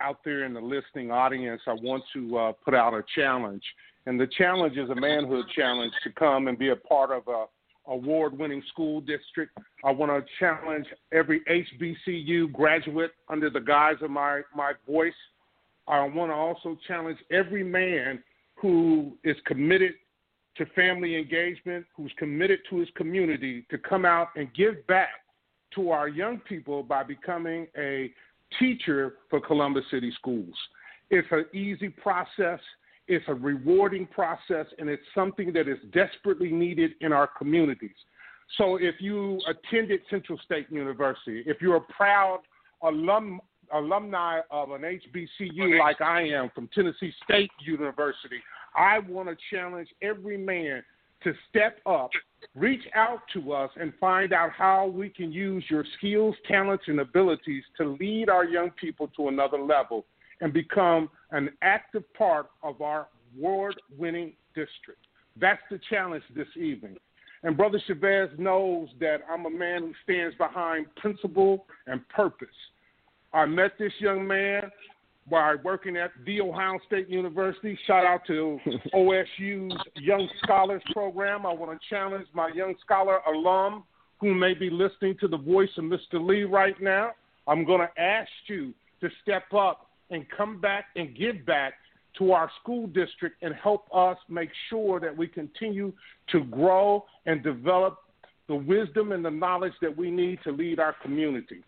[SPEAKER 8] out there in the listening audience, I want to uh, put out a challenge, and the challenge is a manhood challenge to come and be a part of a award-winning school district. I want to challenge every HBCU graduate under the guise of my my voice I want to also challenge every man who is committed to family engagement, who's committed to his community, to come out and give back to our young people by becoming a teacher for Columbus City Schools. It's an easy process, it's a rewarding process, and it's something that is desperately needed in our communities. So if you attended Central State University, if you're a proud alum alumni of an HBCU like I am from Tennessee State University, I want to challenge every man to step up, reach out to us, and find out how we can use your skills, talents, and abilities to lead our young people to another level and become an active part of our award winning district. That's the challenge this evening. And Brother Chavez knows that I'm a man who stands behind principle and purpose. I met this young man while working at The Ohio State University. Shout out to OSU's Young Scholars Program. I want to challenge my Young Scholar alum who may be listening to the voice of Mr. Lee right now. I'm going to ask you to step up and come back and give back to our school district and help us make sure that we continue to grow and develop the wisdom and the knowledge that we need to lead our community.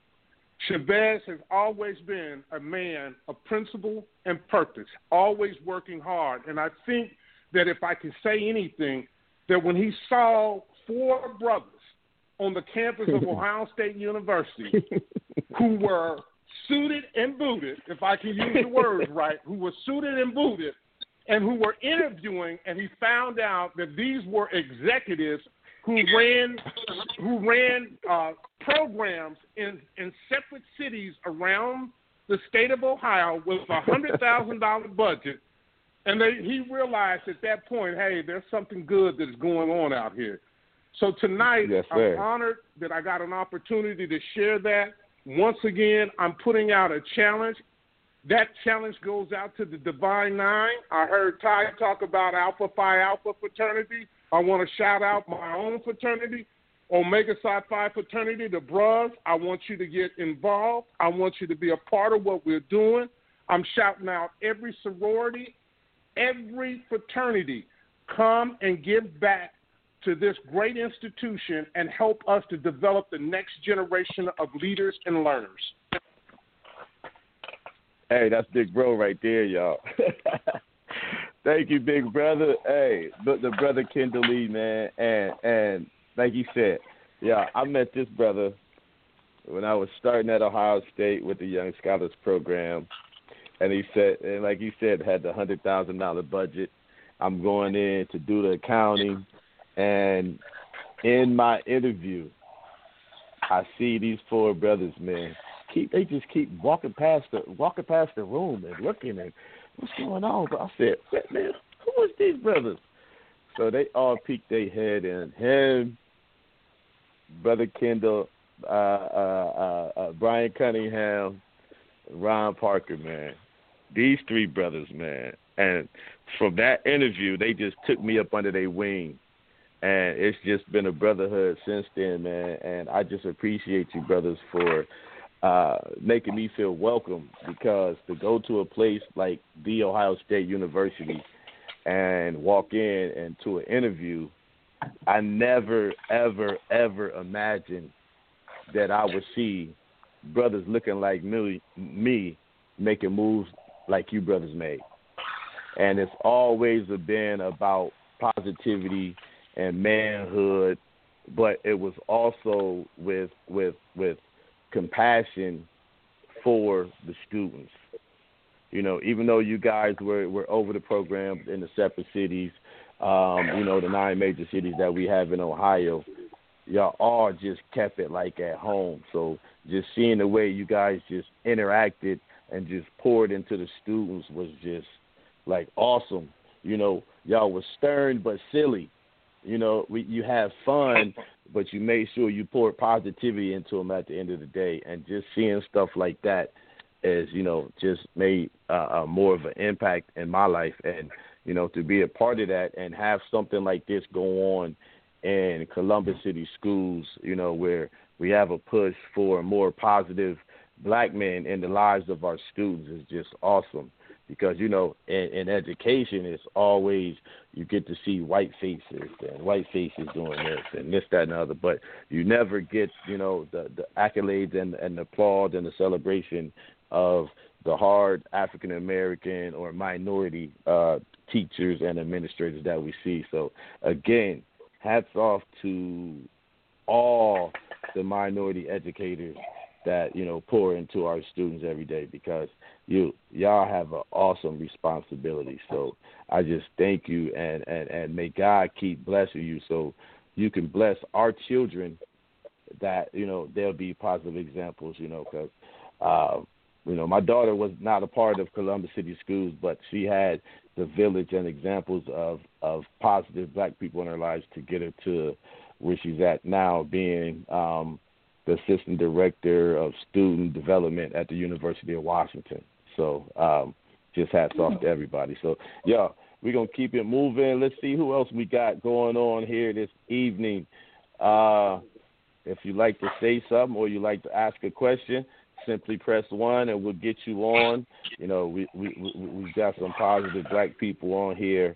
[SPEAKER 8] Chavez has always been a man of principle and purpose, always working hard. And I think that if I can say anything, that when he saw four brothers on the campus of Ohio State University who were suited and booted, if I can use the words right, who were suited and booted, and who were interviewing, and he found out that these were executives who ran who ran uh, programs in in separate cities around the state of Ohio with a hundred thousand dollar budget, and they, he realized at that point, hey, there's something good that's going on out here. So tonight,
[SPEAKER 2] yes,
[SPEAKER 8] I'm honored that I got an opportunity to share that. Once again, I'm putting out a challenge. That challenge goes out to the Divine Nine. I heard Ty talk about Alpha Phi Alpha fraternity. I want to shout out my own fraternity, Omega Psi Phi fraternity, the bros. I want you to get involved. I want you to be a part of what we're doing. I'm shouting out every sorority, every fraternity. Come and give back to this great institution and help us to develop the next generation of leaders and learners.
[SPEAKER 2] Hey, that's Big Bro right there, y'all. Thank you, big brother. Hey, the, the brother Kendall Lee, man, and and like you said, yeah, I met this brother when I was starting at Ohio State with the Young Scholars Program, and he said, and like you said, had the hundred thousand dollar budget. I'm going in to do the accounting, and in my interview, I see these four brothers, man. Keep they just keep walking past the walking past the room and looking and what's going on? But I said, man, who is these brothers? So they all peeked their head in. Him, Brother Kendall, uh, uh, uh, uh, Brian Cunningham, Ron Parker, man. These three brothers, man. And from that interview, they just took me up under their wing. And it's just been a brotherhood since then, man. And I just appreciate you, brothers, for uh, making me feel welcome because to go to a place like the Ohio State University and walk in and to an interview, I never, ever, ever imagined that I would see brothers looking like me, me making moves like you brothers made. And it's always been about positivity and manhood, but it was also with with with compassion for the students. You know, even though you guys were, were over the program in the separate cities, um, you know, the nine major cities that we have in Ohio, y'all all just kept it like at home. So just seeing the way you guys just interacted and just poured into the students was just like awesome. You know, y'all was stern but silly. You know, we, you have fun, but you made sure you poured positivity into them at the end of the day. And just seeing stuff like that is, you know, just made uh, uh, more of an impact in my life. And, you know, to be a part of that and have something like this go on in Columbus City schools, you know, where we have a push for more positive black men in the lives of our students is just awesome. Because you know in, in education it's always you get to see white faces and white faces doing this and this that and the other. But you never get you know the the accolades and and the applause and the celebration of the hard African American or minority uh, teachers and administrators that we see. So again, hats off to all the minority educators that you know pour into our students every day because you y'all have an awesome responsibility. So I just thank you and and and may God keep blessing you so you can bless our children that you know they'll be positive examples. You know because. Uh, you know, my daughter was not a part of Columbus City Schools, but she had the village and examples of of positive black people in her lives to get her to where she's at now, being um, the assistant director of student development at the University of Washington. So um, just hats off to everybody. So yeah, we're gonna keep it moving. Let's see who else we got going on here this evening. Uh, if you like to say something or you like to ask a question, simply press one and we'll get you on. You know, we we we we've got some positive black people on here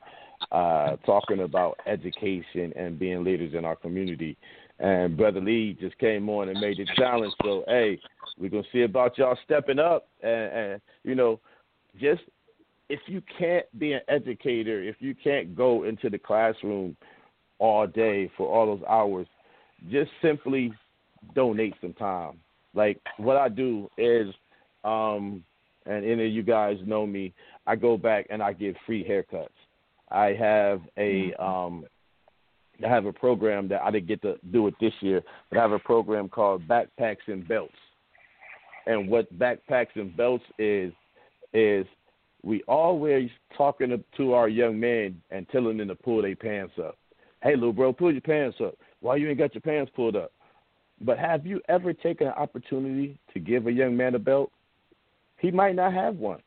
[SPEAKER 2] uh, talking about education and being leaders in our community. and Brother Lee just came on and made the challenge. So hey, we're gonna see about y'all stepping up and, and you know, just if you can't be an educator, if you can't go into the classroom all day for all those hours, just simply donate some time. Like what I do is, um, and any of you guys know me, I go back and I give free haircuts. I have a um, I have a program that I didn't get to do it this year, but I have a program called Backpacks and Belts. And what Backpacks and Belts is is we always talking to our young men and telling them to pull their pants up. Hey, little bro, pull your pants up. Why you ain't got your pants pulled up? But have you ever taken an opportunity to give a young man a belt? He might not have one.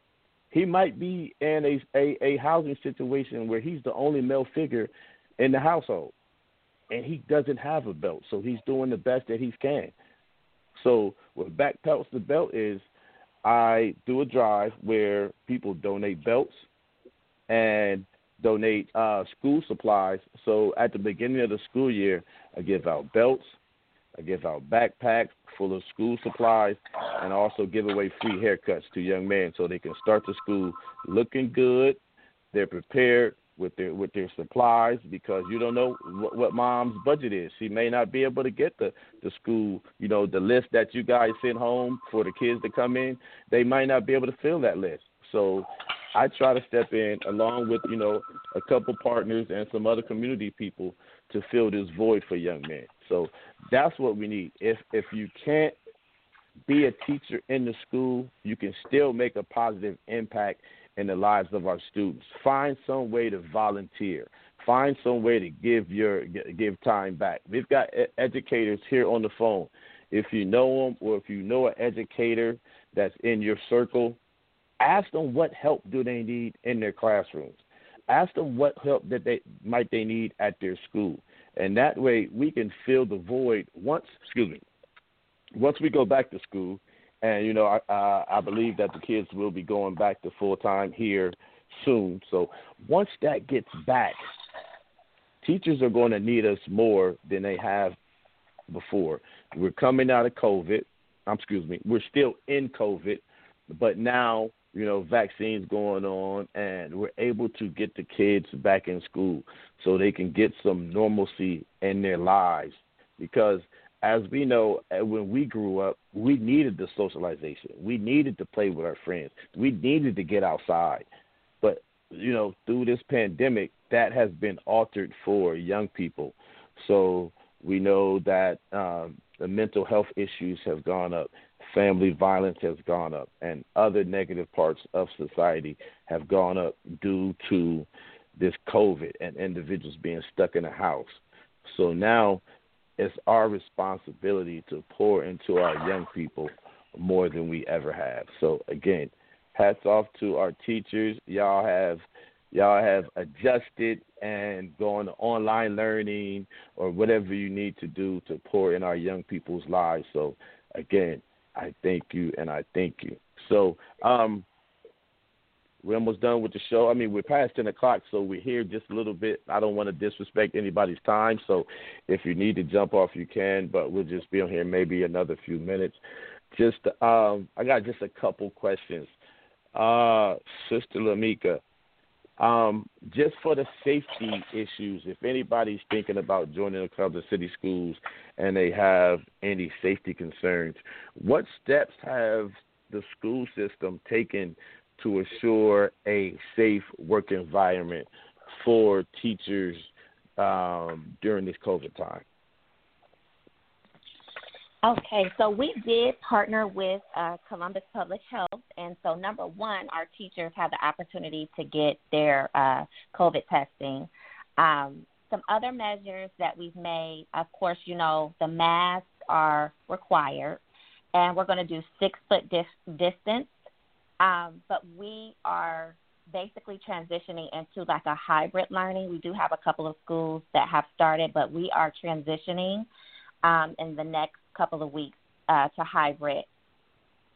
[SPEAKER 2] He might be in a, a, a housing situation where he's the only male figure in the household and he doesn't have a belt, so he's doing the best that he can. So what back pelts the belt is I do a drive where people donate belts and donate uh, school supplies. So at the beginning of the school year, I give out belts, I give out backpacks full of school supplies, and also give away free haircuts to young men so they can start the school looking good. They're prepared with their with their supplies because you don't know what, what mom's budget is. She may not be able to get the the school, you know, the list that you guys send home for the kids to come in. They might not be able to fill that list. So I try to step in along with you know a couple partners and some other community people to fill this void for young men. So that's what we need. If if you can't be a teacher in the school, you can still make a positive impact in the lives of our students. Find some way to volunteer. Find some way to give your give time back. We've got educators here on the phone. If you know them or if you know an educator that's in your circle, ask them what help do they need in their classrooms. Ask them what help that they might they need at their school. And that way we can fill the void once excuse me. Once we go back to school, and you know I I believe that the kids will be going back to full time here soon. So once that gets back, teachers are going to need us more than they have before. We're coming out of COVID. Um, excuse me. We're still in COVID, but now you know vaccines going on, and we're able to get the kids back in school so they can get some normalcy in their lives because as we know, uh, when we grew up, we needed the socialization. We needed to play with our friends. We needed to get outside. But, you know, through this pandemic, that has been altered for young people. So we know that um, the mental health issues have gone up, family violence has gone up, and other negative parts of society have gone up due to this COVID and individuals being stuck in a house. So now it's our responsibility to pour into our young people more than we ever have. So again, hats off to our teachers. Y'all have y'all have adjusted and gone to online learning or whatever you need to do to pour in our young people's lives. So again, I thank you and I thank you. So um we're almost done with the show. I mean, we're past 10 o'clock, so we're here just a little bit. I don't want to disrespect anybody's time, so if you need to jump off, you can, but we'll just be on here maybe another few minutes. Just, um, I got just a couple questions. Uh, Sister Lamika, um, just for the safety issues, if anybody's thinking about joining the Columbus city schools and they have any safety concerns, what steps have the school system taken to assure a safe work environment for teachers um, during this COVID time?
[SPEAKER 7] Okay, so we did partner with uh, Columbus Public Health, and so number one, our teachers have the opportunity to get their uh, COVID testing. Um, some other measures that we've made, of course, you know, the masks are required, and we're going to do six foot dis- distance um, but we are basically transitioning into like a hybrid learning. We do have a couple of schools that have started, but we are transitioning um, in the next couple of weeks uh, to hybrid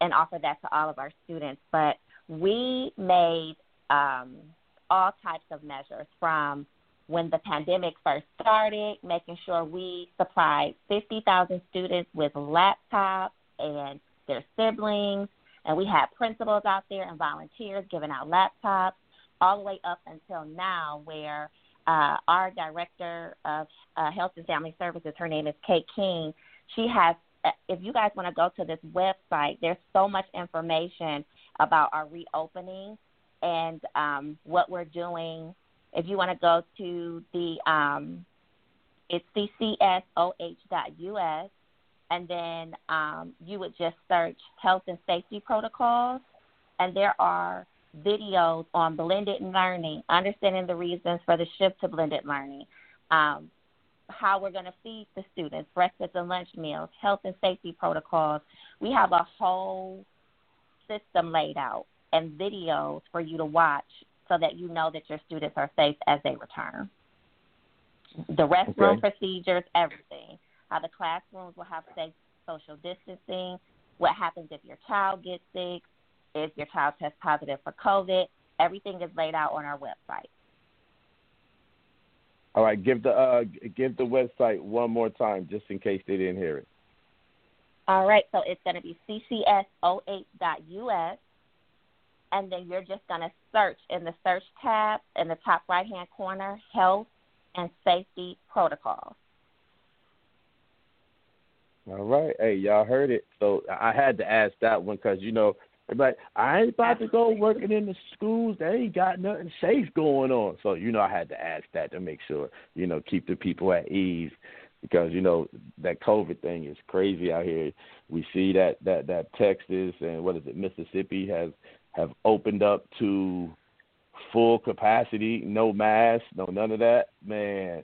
[SPEAKER 7] and offer that to all of our students. But we made um, all types of measures from when the pandemic first started, making sure we supplied 50,000 students with laptops and their siblings, and we had principals out there and volunteers giving out laptops, all the way up until now, where uh, our director of uh, health and family services, her name is Kate King. She has. If you guys want to go to this website, there's so much information about our reopening and um, what we're doing. If you want to go to the, um, it's ccsoh.us, and then um, you would just search health and safety protocols, and there are videos on blended learning, understanding the reasons for the shift to blended learning, um, how we're going to feed the students, breakfast and lunch meals, health and safety protocols. We have a whole system laid out and videos for you to watch so that you know that your students are safe as they return. The restroom okay. procedures, everything. How the classrooms will have safe social distancing, what happens if your child gets sick, if your child tests positive for COVID. Everything is laid out on our website.
[SPEAKER 2] All right, give the uh, give the website one more time, just in case they didn't hear it.
[SPEAKER 7] All right, so it's going to be ccsoh.us, and then you're just going to search in the search tab in the top right hand corner, health and safety protocols.
[SPEAKER 2] All right, hey, y'all heard it. So I had to ask that one because you know but I ain't about to go working in the schools. They ain't got nothing safe going on. So, you know, I had to ask that to make sure, you know, keep the people at ease because, you know, that COVID thing is crazy out here. We see that that that Texas and what is it, Mississippi has have opened up to full capacity, no mask, no none of that. Man,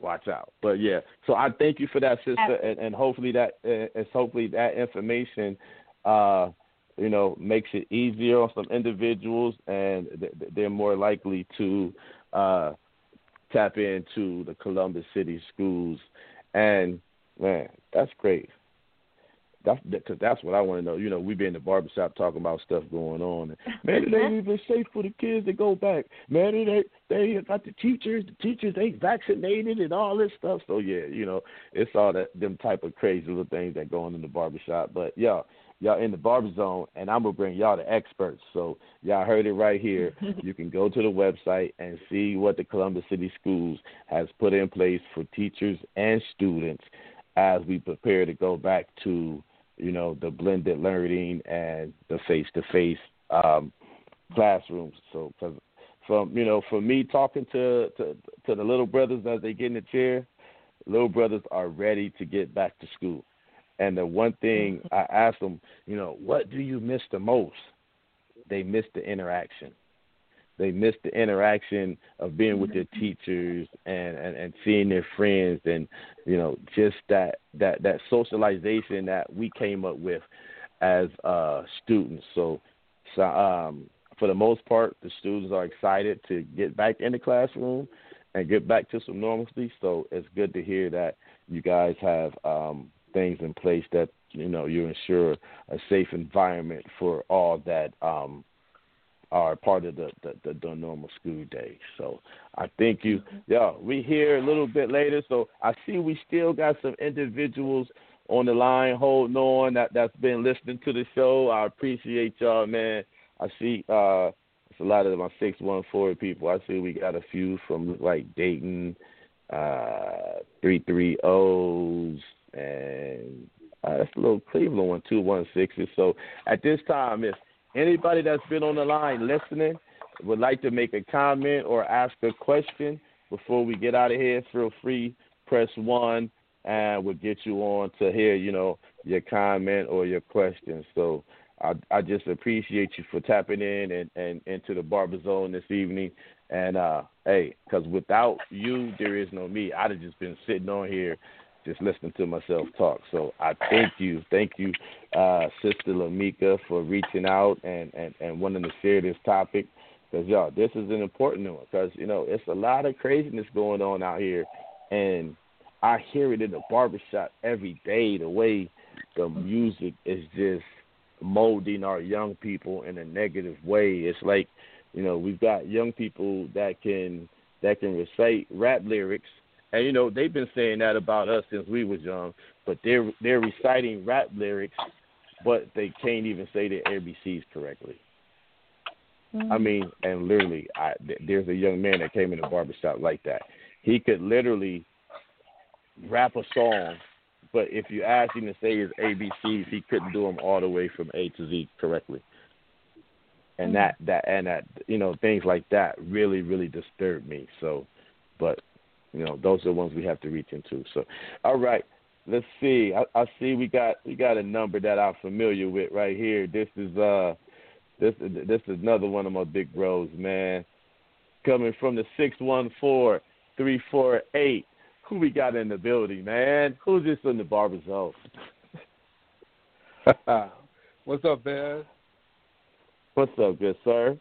[SPEAKER 2] watch out. But yeah, so I thank you for that, sister, and, and hopefully that uh, and hopefully that information uh you know, makes it easier on some individuals, and they're more likely to uh, tap into the Columbus City schools. And man, that's great. That's because that's what I want to know. You know, we be in the barbershop talking about stuff going on. man, it ain't even safe for the kids to go back. Man, it ain't, they got the teachers. The teachers ain't vaccinated and all this stuff. So yeah, you know, it's all that them type of crazy little things that go on in the barbershop. But yeah, y'all in the barber zone, and I'm gonna bring y'all the experts. So y'all heard it right here. you can go to the website and see what the Columbus City Schools has put in place for teachers and students as we prepare to go back to you know the blended learning and the face-to-face um, classrooms. So from you know for me talking to, to to the little brothers as they get in the chair, little brothers are ready to get back to school and the one thing. I asked them, you know, what do you miss the most? They miss the interaction. They miss the interaction of being with their teachers and, and, and seeing their friends and you know just that that that socialization that we came up with as uh, students. So, so um, for the most part, the students are excited to get back in the classroom and get back to some normalcy. So it's good to hear that you guys have um, things in place that you know you ensure a safe environment for all that um, are part of the, the, the, the normal school day. So I think you, mm-hmm. yeah, we here a little bit later. So I see we still got some individuals on the line holding on that that's been listening to the show. I appreciate y'all, man. I see uh, it's a lot of my six one four people. I see we got a few from like Dayton, uh, three three O's, and uh, that's a little Cleveland one, two one sixes. So at this time, if anybody that's been on the line listening would like to make a comment or ask a question before we get out of here, feel free press one, and we'll get you on to hear you know your comment or your question. So. I, I just appreciate you for tapping in and, and into the barber zone this evening. And uh, hey, because without you, there is no me. I'd have just been sitting on here just listening to myself talk. So I thank you, thank you, uh, Sister Lamika, for reaching out and, and, and wanting to share this topic. Because y'all, this is an important one. Because you know, it's a lot of craziness going on out here, and I hear it in the barbershop every day. The way the music is just molding our young people in a negative way. It's like, you know, we've got young people that can that can recite rap lyrics. And you know they've been saying that about us since we was young. But they're they're reciting rap lyrics, but they can't even say their ABCs correctly. I mm. mean, and literally, I there's a young man that came in the barbershop like that. He could literally rap a song, but if you asked him to say his ABCs, he couldn't do them all the way from A to Z correctly. And mm. that that and that you know things like that really really disturb me. So, but you know those are the ones we have to reach into. So, all right, let's see. I, I see we got we got a number that I'm familiar with right here. This is uh this this is another one of my big bros, man. Coming from the six one four three four eight. Who we got in the building, man? Who's this in the barber zone?
[SPEAKER 9] What's up, Baz?
[SPEAKER 2] What's up, good sir?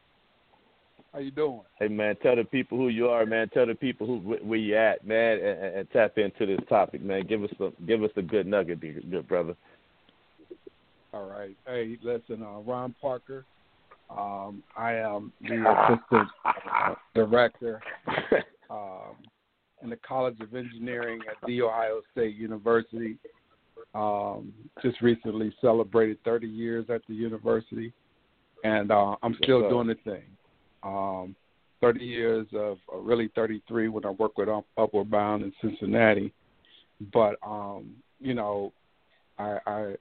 [SPEAKER 9] How you doing?
[SPEAKER 2] Hey man, tell the people who you are, man. Tell the people who where you at, man, and, and tap into this topic, man. Give us a give us a good nugget, good brother.
[SPEAKER 9] All right. Hey, listen, uh, Ron Parker. Um, I am the assistant director um, in the College of Engineering at The Ohio State University. Um, just recently celebrated 30 years at the university, and uh, I'm still doing the thing. Um, 30 years of uh, really 33 when I work with up, Upward Bound in Cincinnati. But um, you know, I,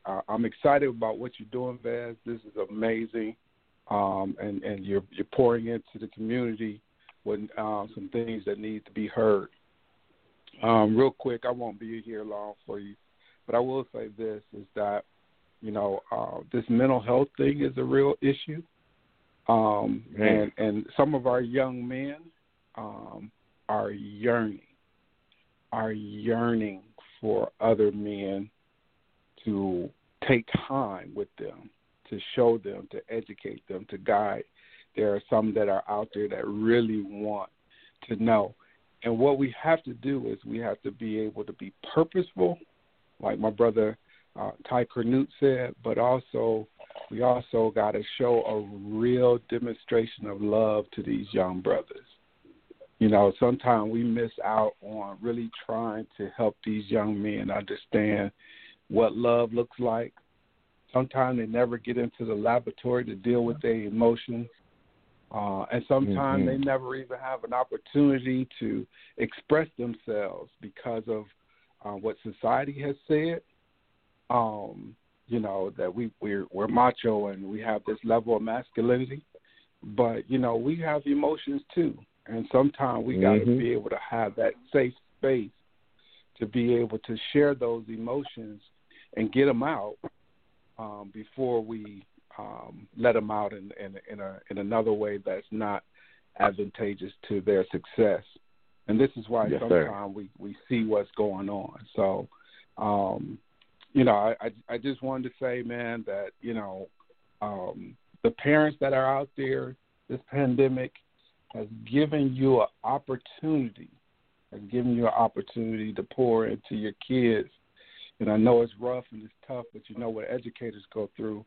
[SPEAKER 9] I I'm excited about what you're doing, Baz. This is amazing, um, and and you're you're pouring into the community with uh, some things that need to be heard. Um, real quick, I won't be here long for you, but I will say this: is that you know uh, this mental health thing is a real issue, um, and and some of our young men um, are yearning, are yearning for other men to take time with them, to show them, to educate them, to guide. There are some that are out there that really want to know. And what we have to do is we have to be able to be purposeful, like my brother uh, Ty Cornute said, but also we also got to show a real demonstration of love to these young brothers. You know, sometimes we miss out on really trying to help these young men understand what love looks like. Sometimes they never get into the laboratory to deal with their emotions. Uh, and sometimes
[SPEAKER 2] Mhm.
[SPEAKER 9] they never even have an opportunity to express themselves because of uh, what society has said. Um, you know that we we're we're macho and we have this level of masculinity, but you know we have emotions too, and sometimes we got to be able to have that safe space to be able to share those emotions and get them out um, before we um, let them out in, in, in, a, in another way that's not advantageous to their success. And this is why
[SPEAKER 2] Yes,
[SPEAKER 9] sometimes we, we see what's going on. So, um, you know, I, I, just wanted to say, man, that, you know, um, the parents that are out there, this pandemic has given you an opportunity, has given you an opportunity to pour into your kids and I know it's rough and it's tough, but you know what educators go through.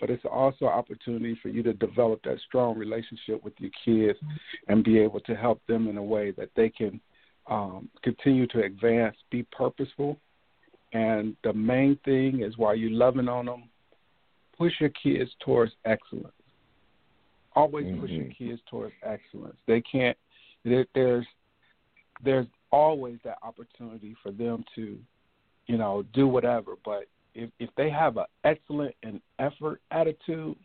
[SPEAKER 9] But it's also an opportunity for you to develop that strong relationship with your kids and be able to help them in a way that they can um, continue to advance, be purposeful. And the main thing is while you're loving on them, push your kids towards excellence. Always push your
[SPEAKER 2] Mhm.
[SPEAKER 9] kids towards excellence. They can't. There, there's there's always that opportunity for them to you know, do whatever. But if if they have an excellent and effort attitude,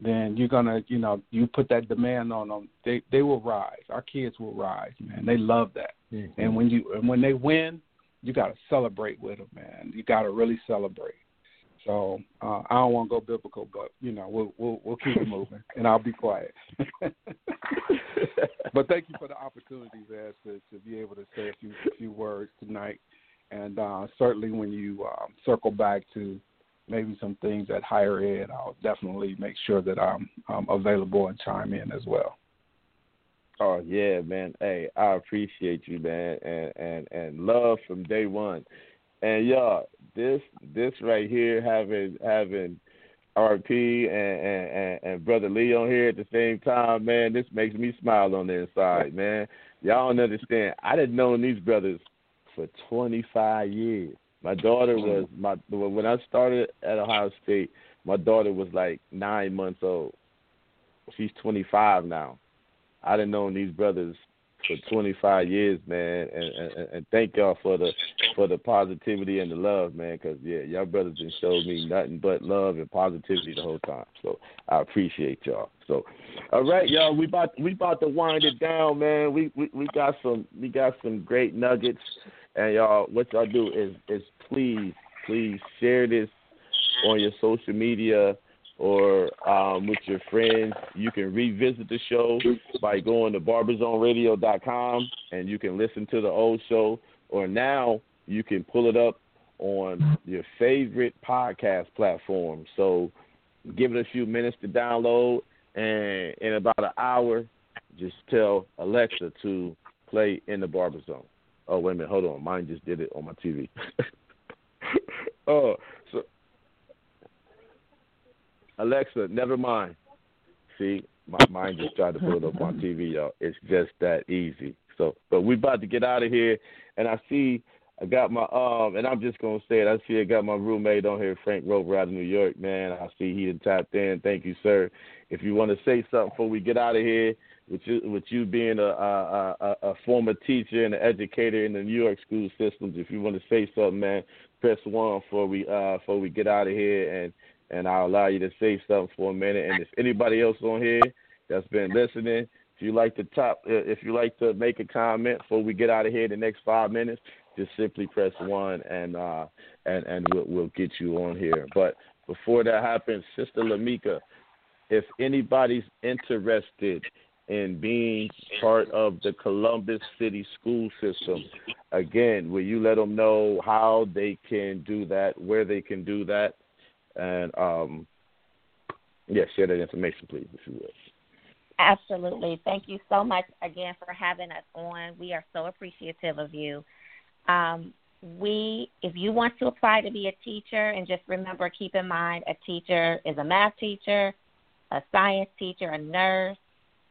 [SPEAKER 9] then you're gonna, you know, you put that demand on them. They they will rise. Our kids will rise, man. They love that. And when you and when they win, you got to celebrate with them, man. You got to really celebrate. So uh, I don't want to go biblical, but you know, we'll we'll we'll keep it moving, and I'll be quiet. but thank you for the opportunity, Baz, to to be able to say a few few words tonight and uh, certainly when you um, circle back to maybe some things at higher ed, I'll definitely make sure that I'm um, available and chime in as well.
[SPEAKER 2] Oh yeah, man. Hey, I appreciate you, man, and and and love from day one. And y'all, this this right here, having having RP and, and, and brother Lee on here at the same time, man, this makes me smile on the inside, man. Y'all don't understand. I didn't know these brothers for 25 years. My daughter was my when I started at Ohio State. My daughter was like nine months old. She's 25 now. I didn't know these brothers for 25 years, man, and, and, and thank y'all for the for the positivity and the love, man. Because yeah, y'all brothers showed me nothing but love and positivity the whole time. So I appreciate y'all. So, all right, y'all, we about we about to wind it down, man. We we, we got some we got some great nuggets, and y'all, what y'all do is is please please share this on your social media or um, with your friends. You can revisit the show by going to barberzoneradio.com and you can listen to the old show. Or now you can pull it up on your favorite podcast platform. So give it a few minutes to download, and in about an hour, just tell Alexa to play in the barber zone. Oh wait a minute, hold on, mine just did it on my TV. oh, Alexa, never mind. See, my mind just tried to pull it up on TV, y'all. It's just that easy. So, but we about to get out of here, and I see I got my um, and I'm just gonna say it. I see I got my roommate on here, Frank Rover, out of New York. Man, I see he had tapped in. Thank you, sir. If you want to say something before we get out of here, with you, with you being a, a, a, a former teacher and an educator in the New York school systems, if you want to say something, man, press one before we uh before we get out of here and and I'll allow you to say something for a minute. And if anybody else on here that's been listening, if you like to top, if you like to make a comment before we get out of here the next five minutes, just simply press one and uh and and we'll, we'll get you on here. But before that happens, Sister Lamika, if anybody's interested in being part of the Columbus City school system, again, will you let them know how they can do that, where they can do that? And um, yeah, share that information, please, if you would.
[SPEAKER 7] Absolutely. Thank you so much again for having us on. We are so appreciative of you. Um, we, if you want to apply to be a teacher, and just remember, keep in mind, a teacher is a math teacher, a science teacher, a nurse,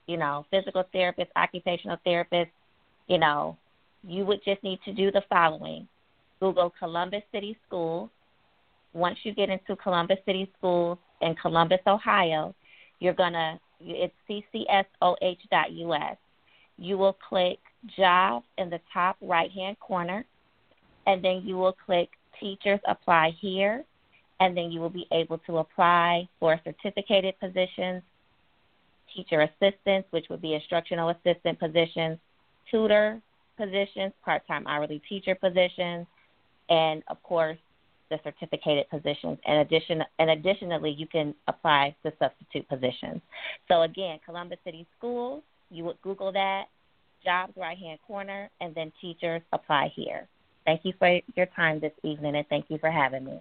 [SPEAKER 7] you know, physical therapist, occupational therapist. You know, you would just need to do the following: Google Columbus City Schools once you get into Columbus City Schools in Columbus, Ohio, you're gonna it's ccsoh.us. You will click jobs in the top right hand corner, and then you will click teachers apply here, and then you will be able to apply for certificated positions, teacher assistants, which would be instructional assistant positions, tutor positions, part time hourly teacher positions, and of course the certificated positions, and addition and additionally, you can apply to substitute positions. So again, Columbus City Schools, you would Google that, jobs right hand corner, and then teachers apply here. Thank you for your time this evening, and thank you for having me.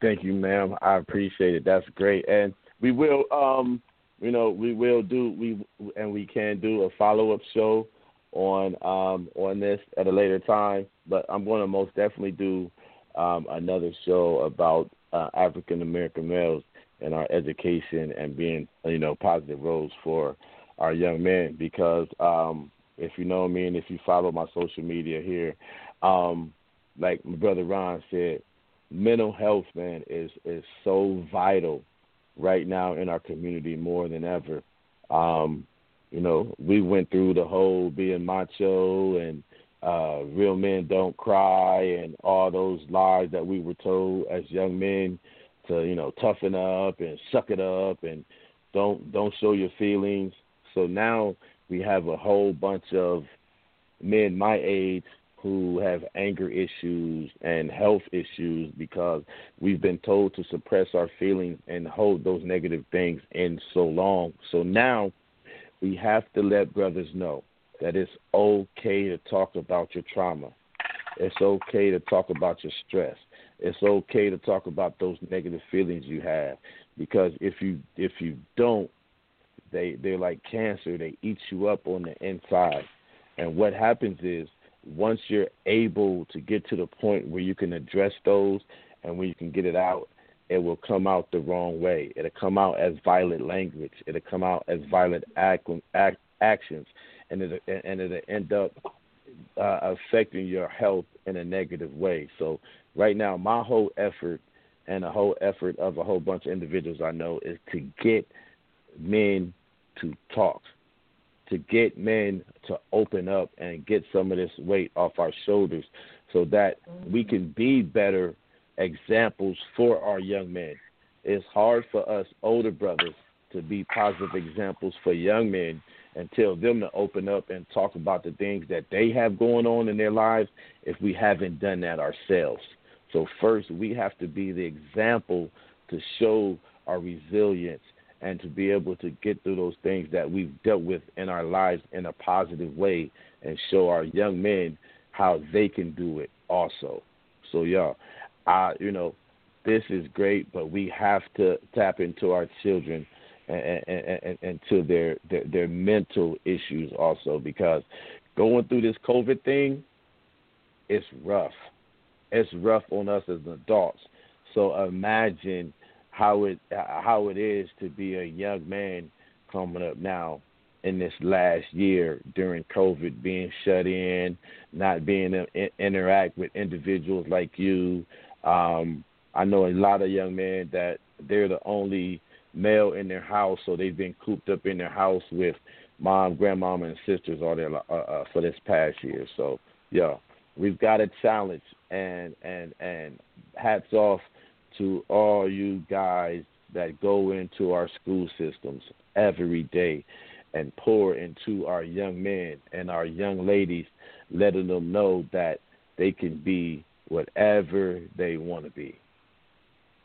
[SPEAKER 2] Thank you, ma'am. I appreciate it. That's great, and we will, um, you know, we will do we and we can do a follow up show on um on this at a later time. But I'm going to most definitely do um, another show about uh, African American males and our education and being you know positive roles for our young men because um, if you know me and if you follow my social media here, um, like my brother Ron said, mental health man is is so vital right now in our community more than ever. Um, you know, we went through the whole being macho and uh, real men don't cry and all those lies that we were told as young men to you know toughen up and suck it up and don't don't show your feelings. So now we have a whole bunch of men my age who have anger issues and health issues because we've been told to suppress our feelings and hold those negative things in so long. So now we have to let brothers know that it's okay to talk about your trauma. It's okay to talk about your stress. It's okay to talk about those negative feelings you have because if you if you don't, they they're like cancer. They eat you up on the inside. And what happens is once you're able to get to the point where you can address those and when you can get it out, it will come out the wrong way. It'll come out as violent language. It'll come out as violent act, act, actions, and it and it'll end up uh, affecting your health in a negative way. So right now, my whole effort and the whole effort of a whole bunch of individuals I know is to get men to talk, to get men to open up and get some of this weight off our shoulders so that we can be better examples for our young men. It's hard for us older brothers to be positive examples for young men and tell them to open up and talk about the things that they have going on in their lives if we haven't done that ourselves. So, first, we have to be the example to show our resilience and to be able to get through those things that we've dealt with in our lives in a positive way and show our young men how they can do it also. So, y'all, I, you know, this is great, but we have to tap into our children and, and, and, to their, their their mental issues also because going through this COVID thing, it's rough. It's rough on us as adults. So imagine how it how it is to be a young man coming up now in this last year during COVID, being shut in, not being to interact with individuals like you. Um, I know a lot of young men that they're the only male in their house, so they've been cooped up in their house with mom, grandmama, and sisters all their uh, uh, for this past year. So yeah, we've got a challenge, and and and hats off to all you guys that go into our school systems every day and pour into our young men and our young ladies, letting them know that they can be whatever they want to be.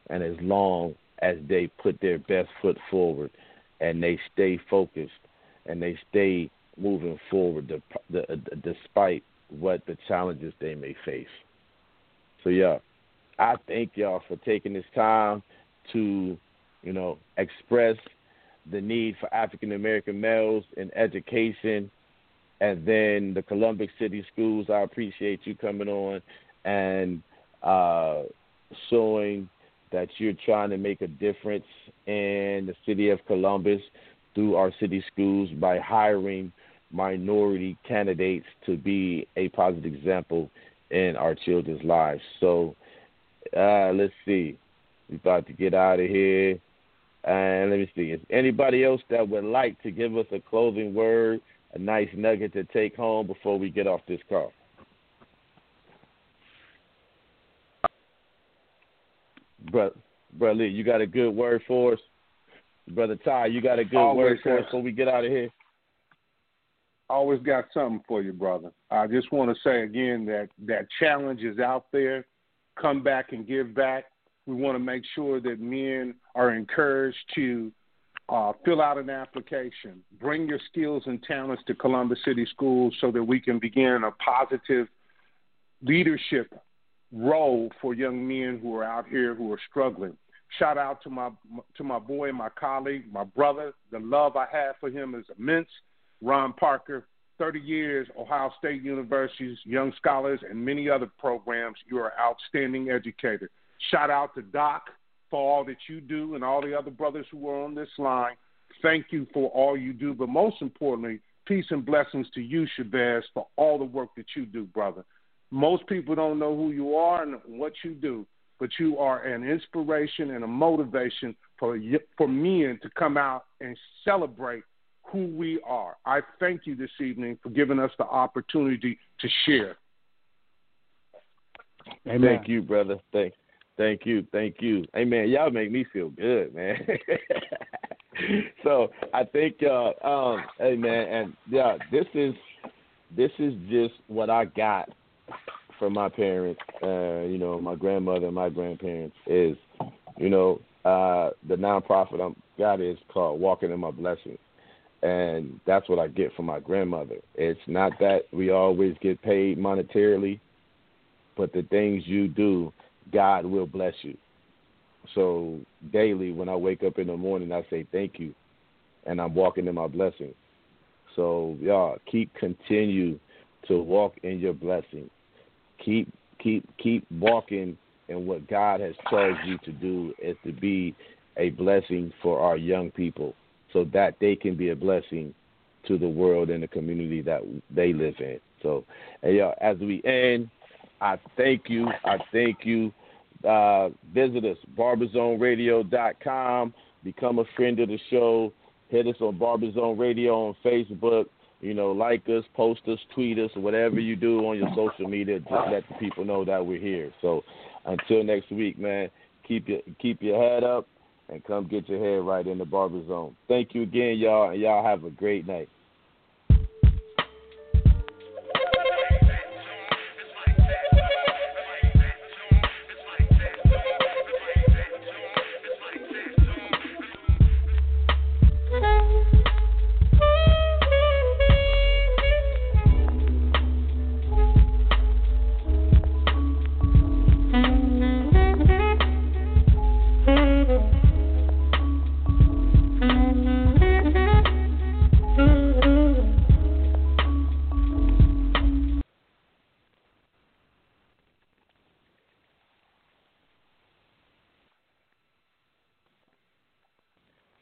[SPEAKER 2] And as long as they put their best foot forward and they stay focused and they stay moving forward despite what the challenges they may face. So, yeah, I thank y'all for taking this time to, you know, express the need for African American males in education and then the Columbus City Schools. I appreciate you coming on and uh, showing that you're trying to make a difference in the city of Columbus through our city schools by hiring minority candidates to be a positive example in our children's lives. So uh, let's see. We're about to get out of here. And let me see. Is anybody else that would like to give us a closing word, a nice nugget to take home before we get off this call? Brother, Brother Lee, you got a good word for us? Brother Ty, you got a good
[SPEAKER 8] Always
[SPEAKER 2] word for us before we get out of here?
[SPEAKER 8] Always got something for you, brother. I just want to say again that that challenge is out there. Come back and give back. We want to make sure that men are encouraged to uh, fill out an application, bring your skills and talents to Columbus City Schools so that we can begin a positive leadership role for young men who are out here who are struggling. Shout out to my to my boy, my colleague, my brother. The love I have for him is immense. Ron Parker, 30 years, Ohio State University's Young Scholars and many other programs. You are an outstanding educator. Shout out to Doc for all that you do and all the other brothers who are on this line. Thank you for all you do, but most importantly, peace and blessings to you, Shabazz, for all the work that you do, brother. Most people don't know who you are and what you do, but you are an inspiration and a motivation for for men to come out and celebrate who we are. I thank you this evening for giving us the opportunity to share.
[SPEAKER 2] Amen. Thank you, brother. Thank, thank you, thank you. Amen. Y'all make me feel good, man. so I think, uh, um, hey man, and yeah, this is this is just what I got from my parents, uh, you know, my grandmother and my grandparents is, you know, uh, the nonprofit I'm got is called Walking in My Blessings. And that's what I get from my grandmother. It's not that we always get paid monetarily, but the things you do, God will bless you. So daily when I wake up in the morning I say thank you and I'm walking in my blessings. So y'all keep continue to walk in your blessing. keep keep keep walking in what God has charged you to do is to be a blessing for our young people so that they can be a blessing to the world and the community that they live in. So, y'all, as we end, I thank you. I thank you. Uh, visit us, barberzoneradio.com. Become a friend of the show. Hit us on Barberzone Radio on Facebook. You know, like us, post us, tweet us, whatever you do on your social media. Just let the people know that we're here. So, until next week, man, keep your keep your head up and come get your head right in the barber zone. Thank you again, y'all, and y'all have a great night.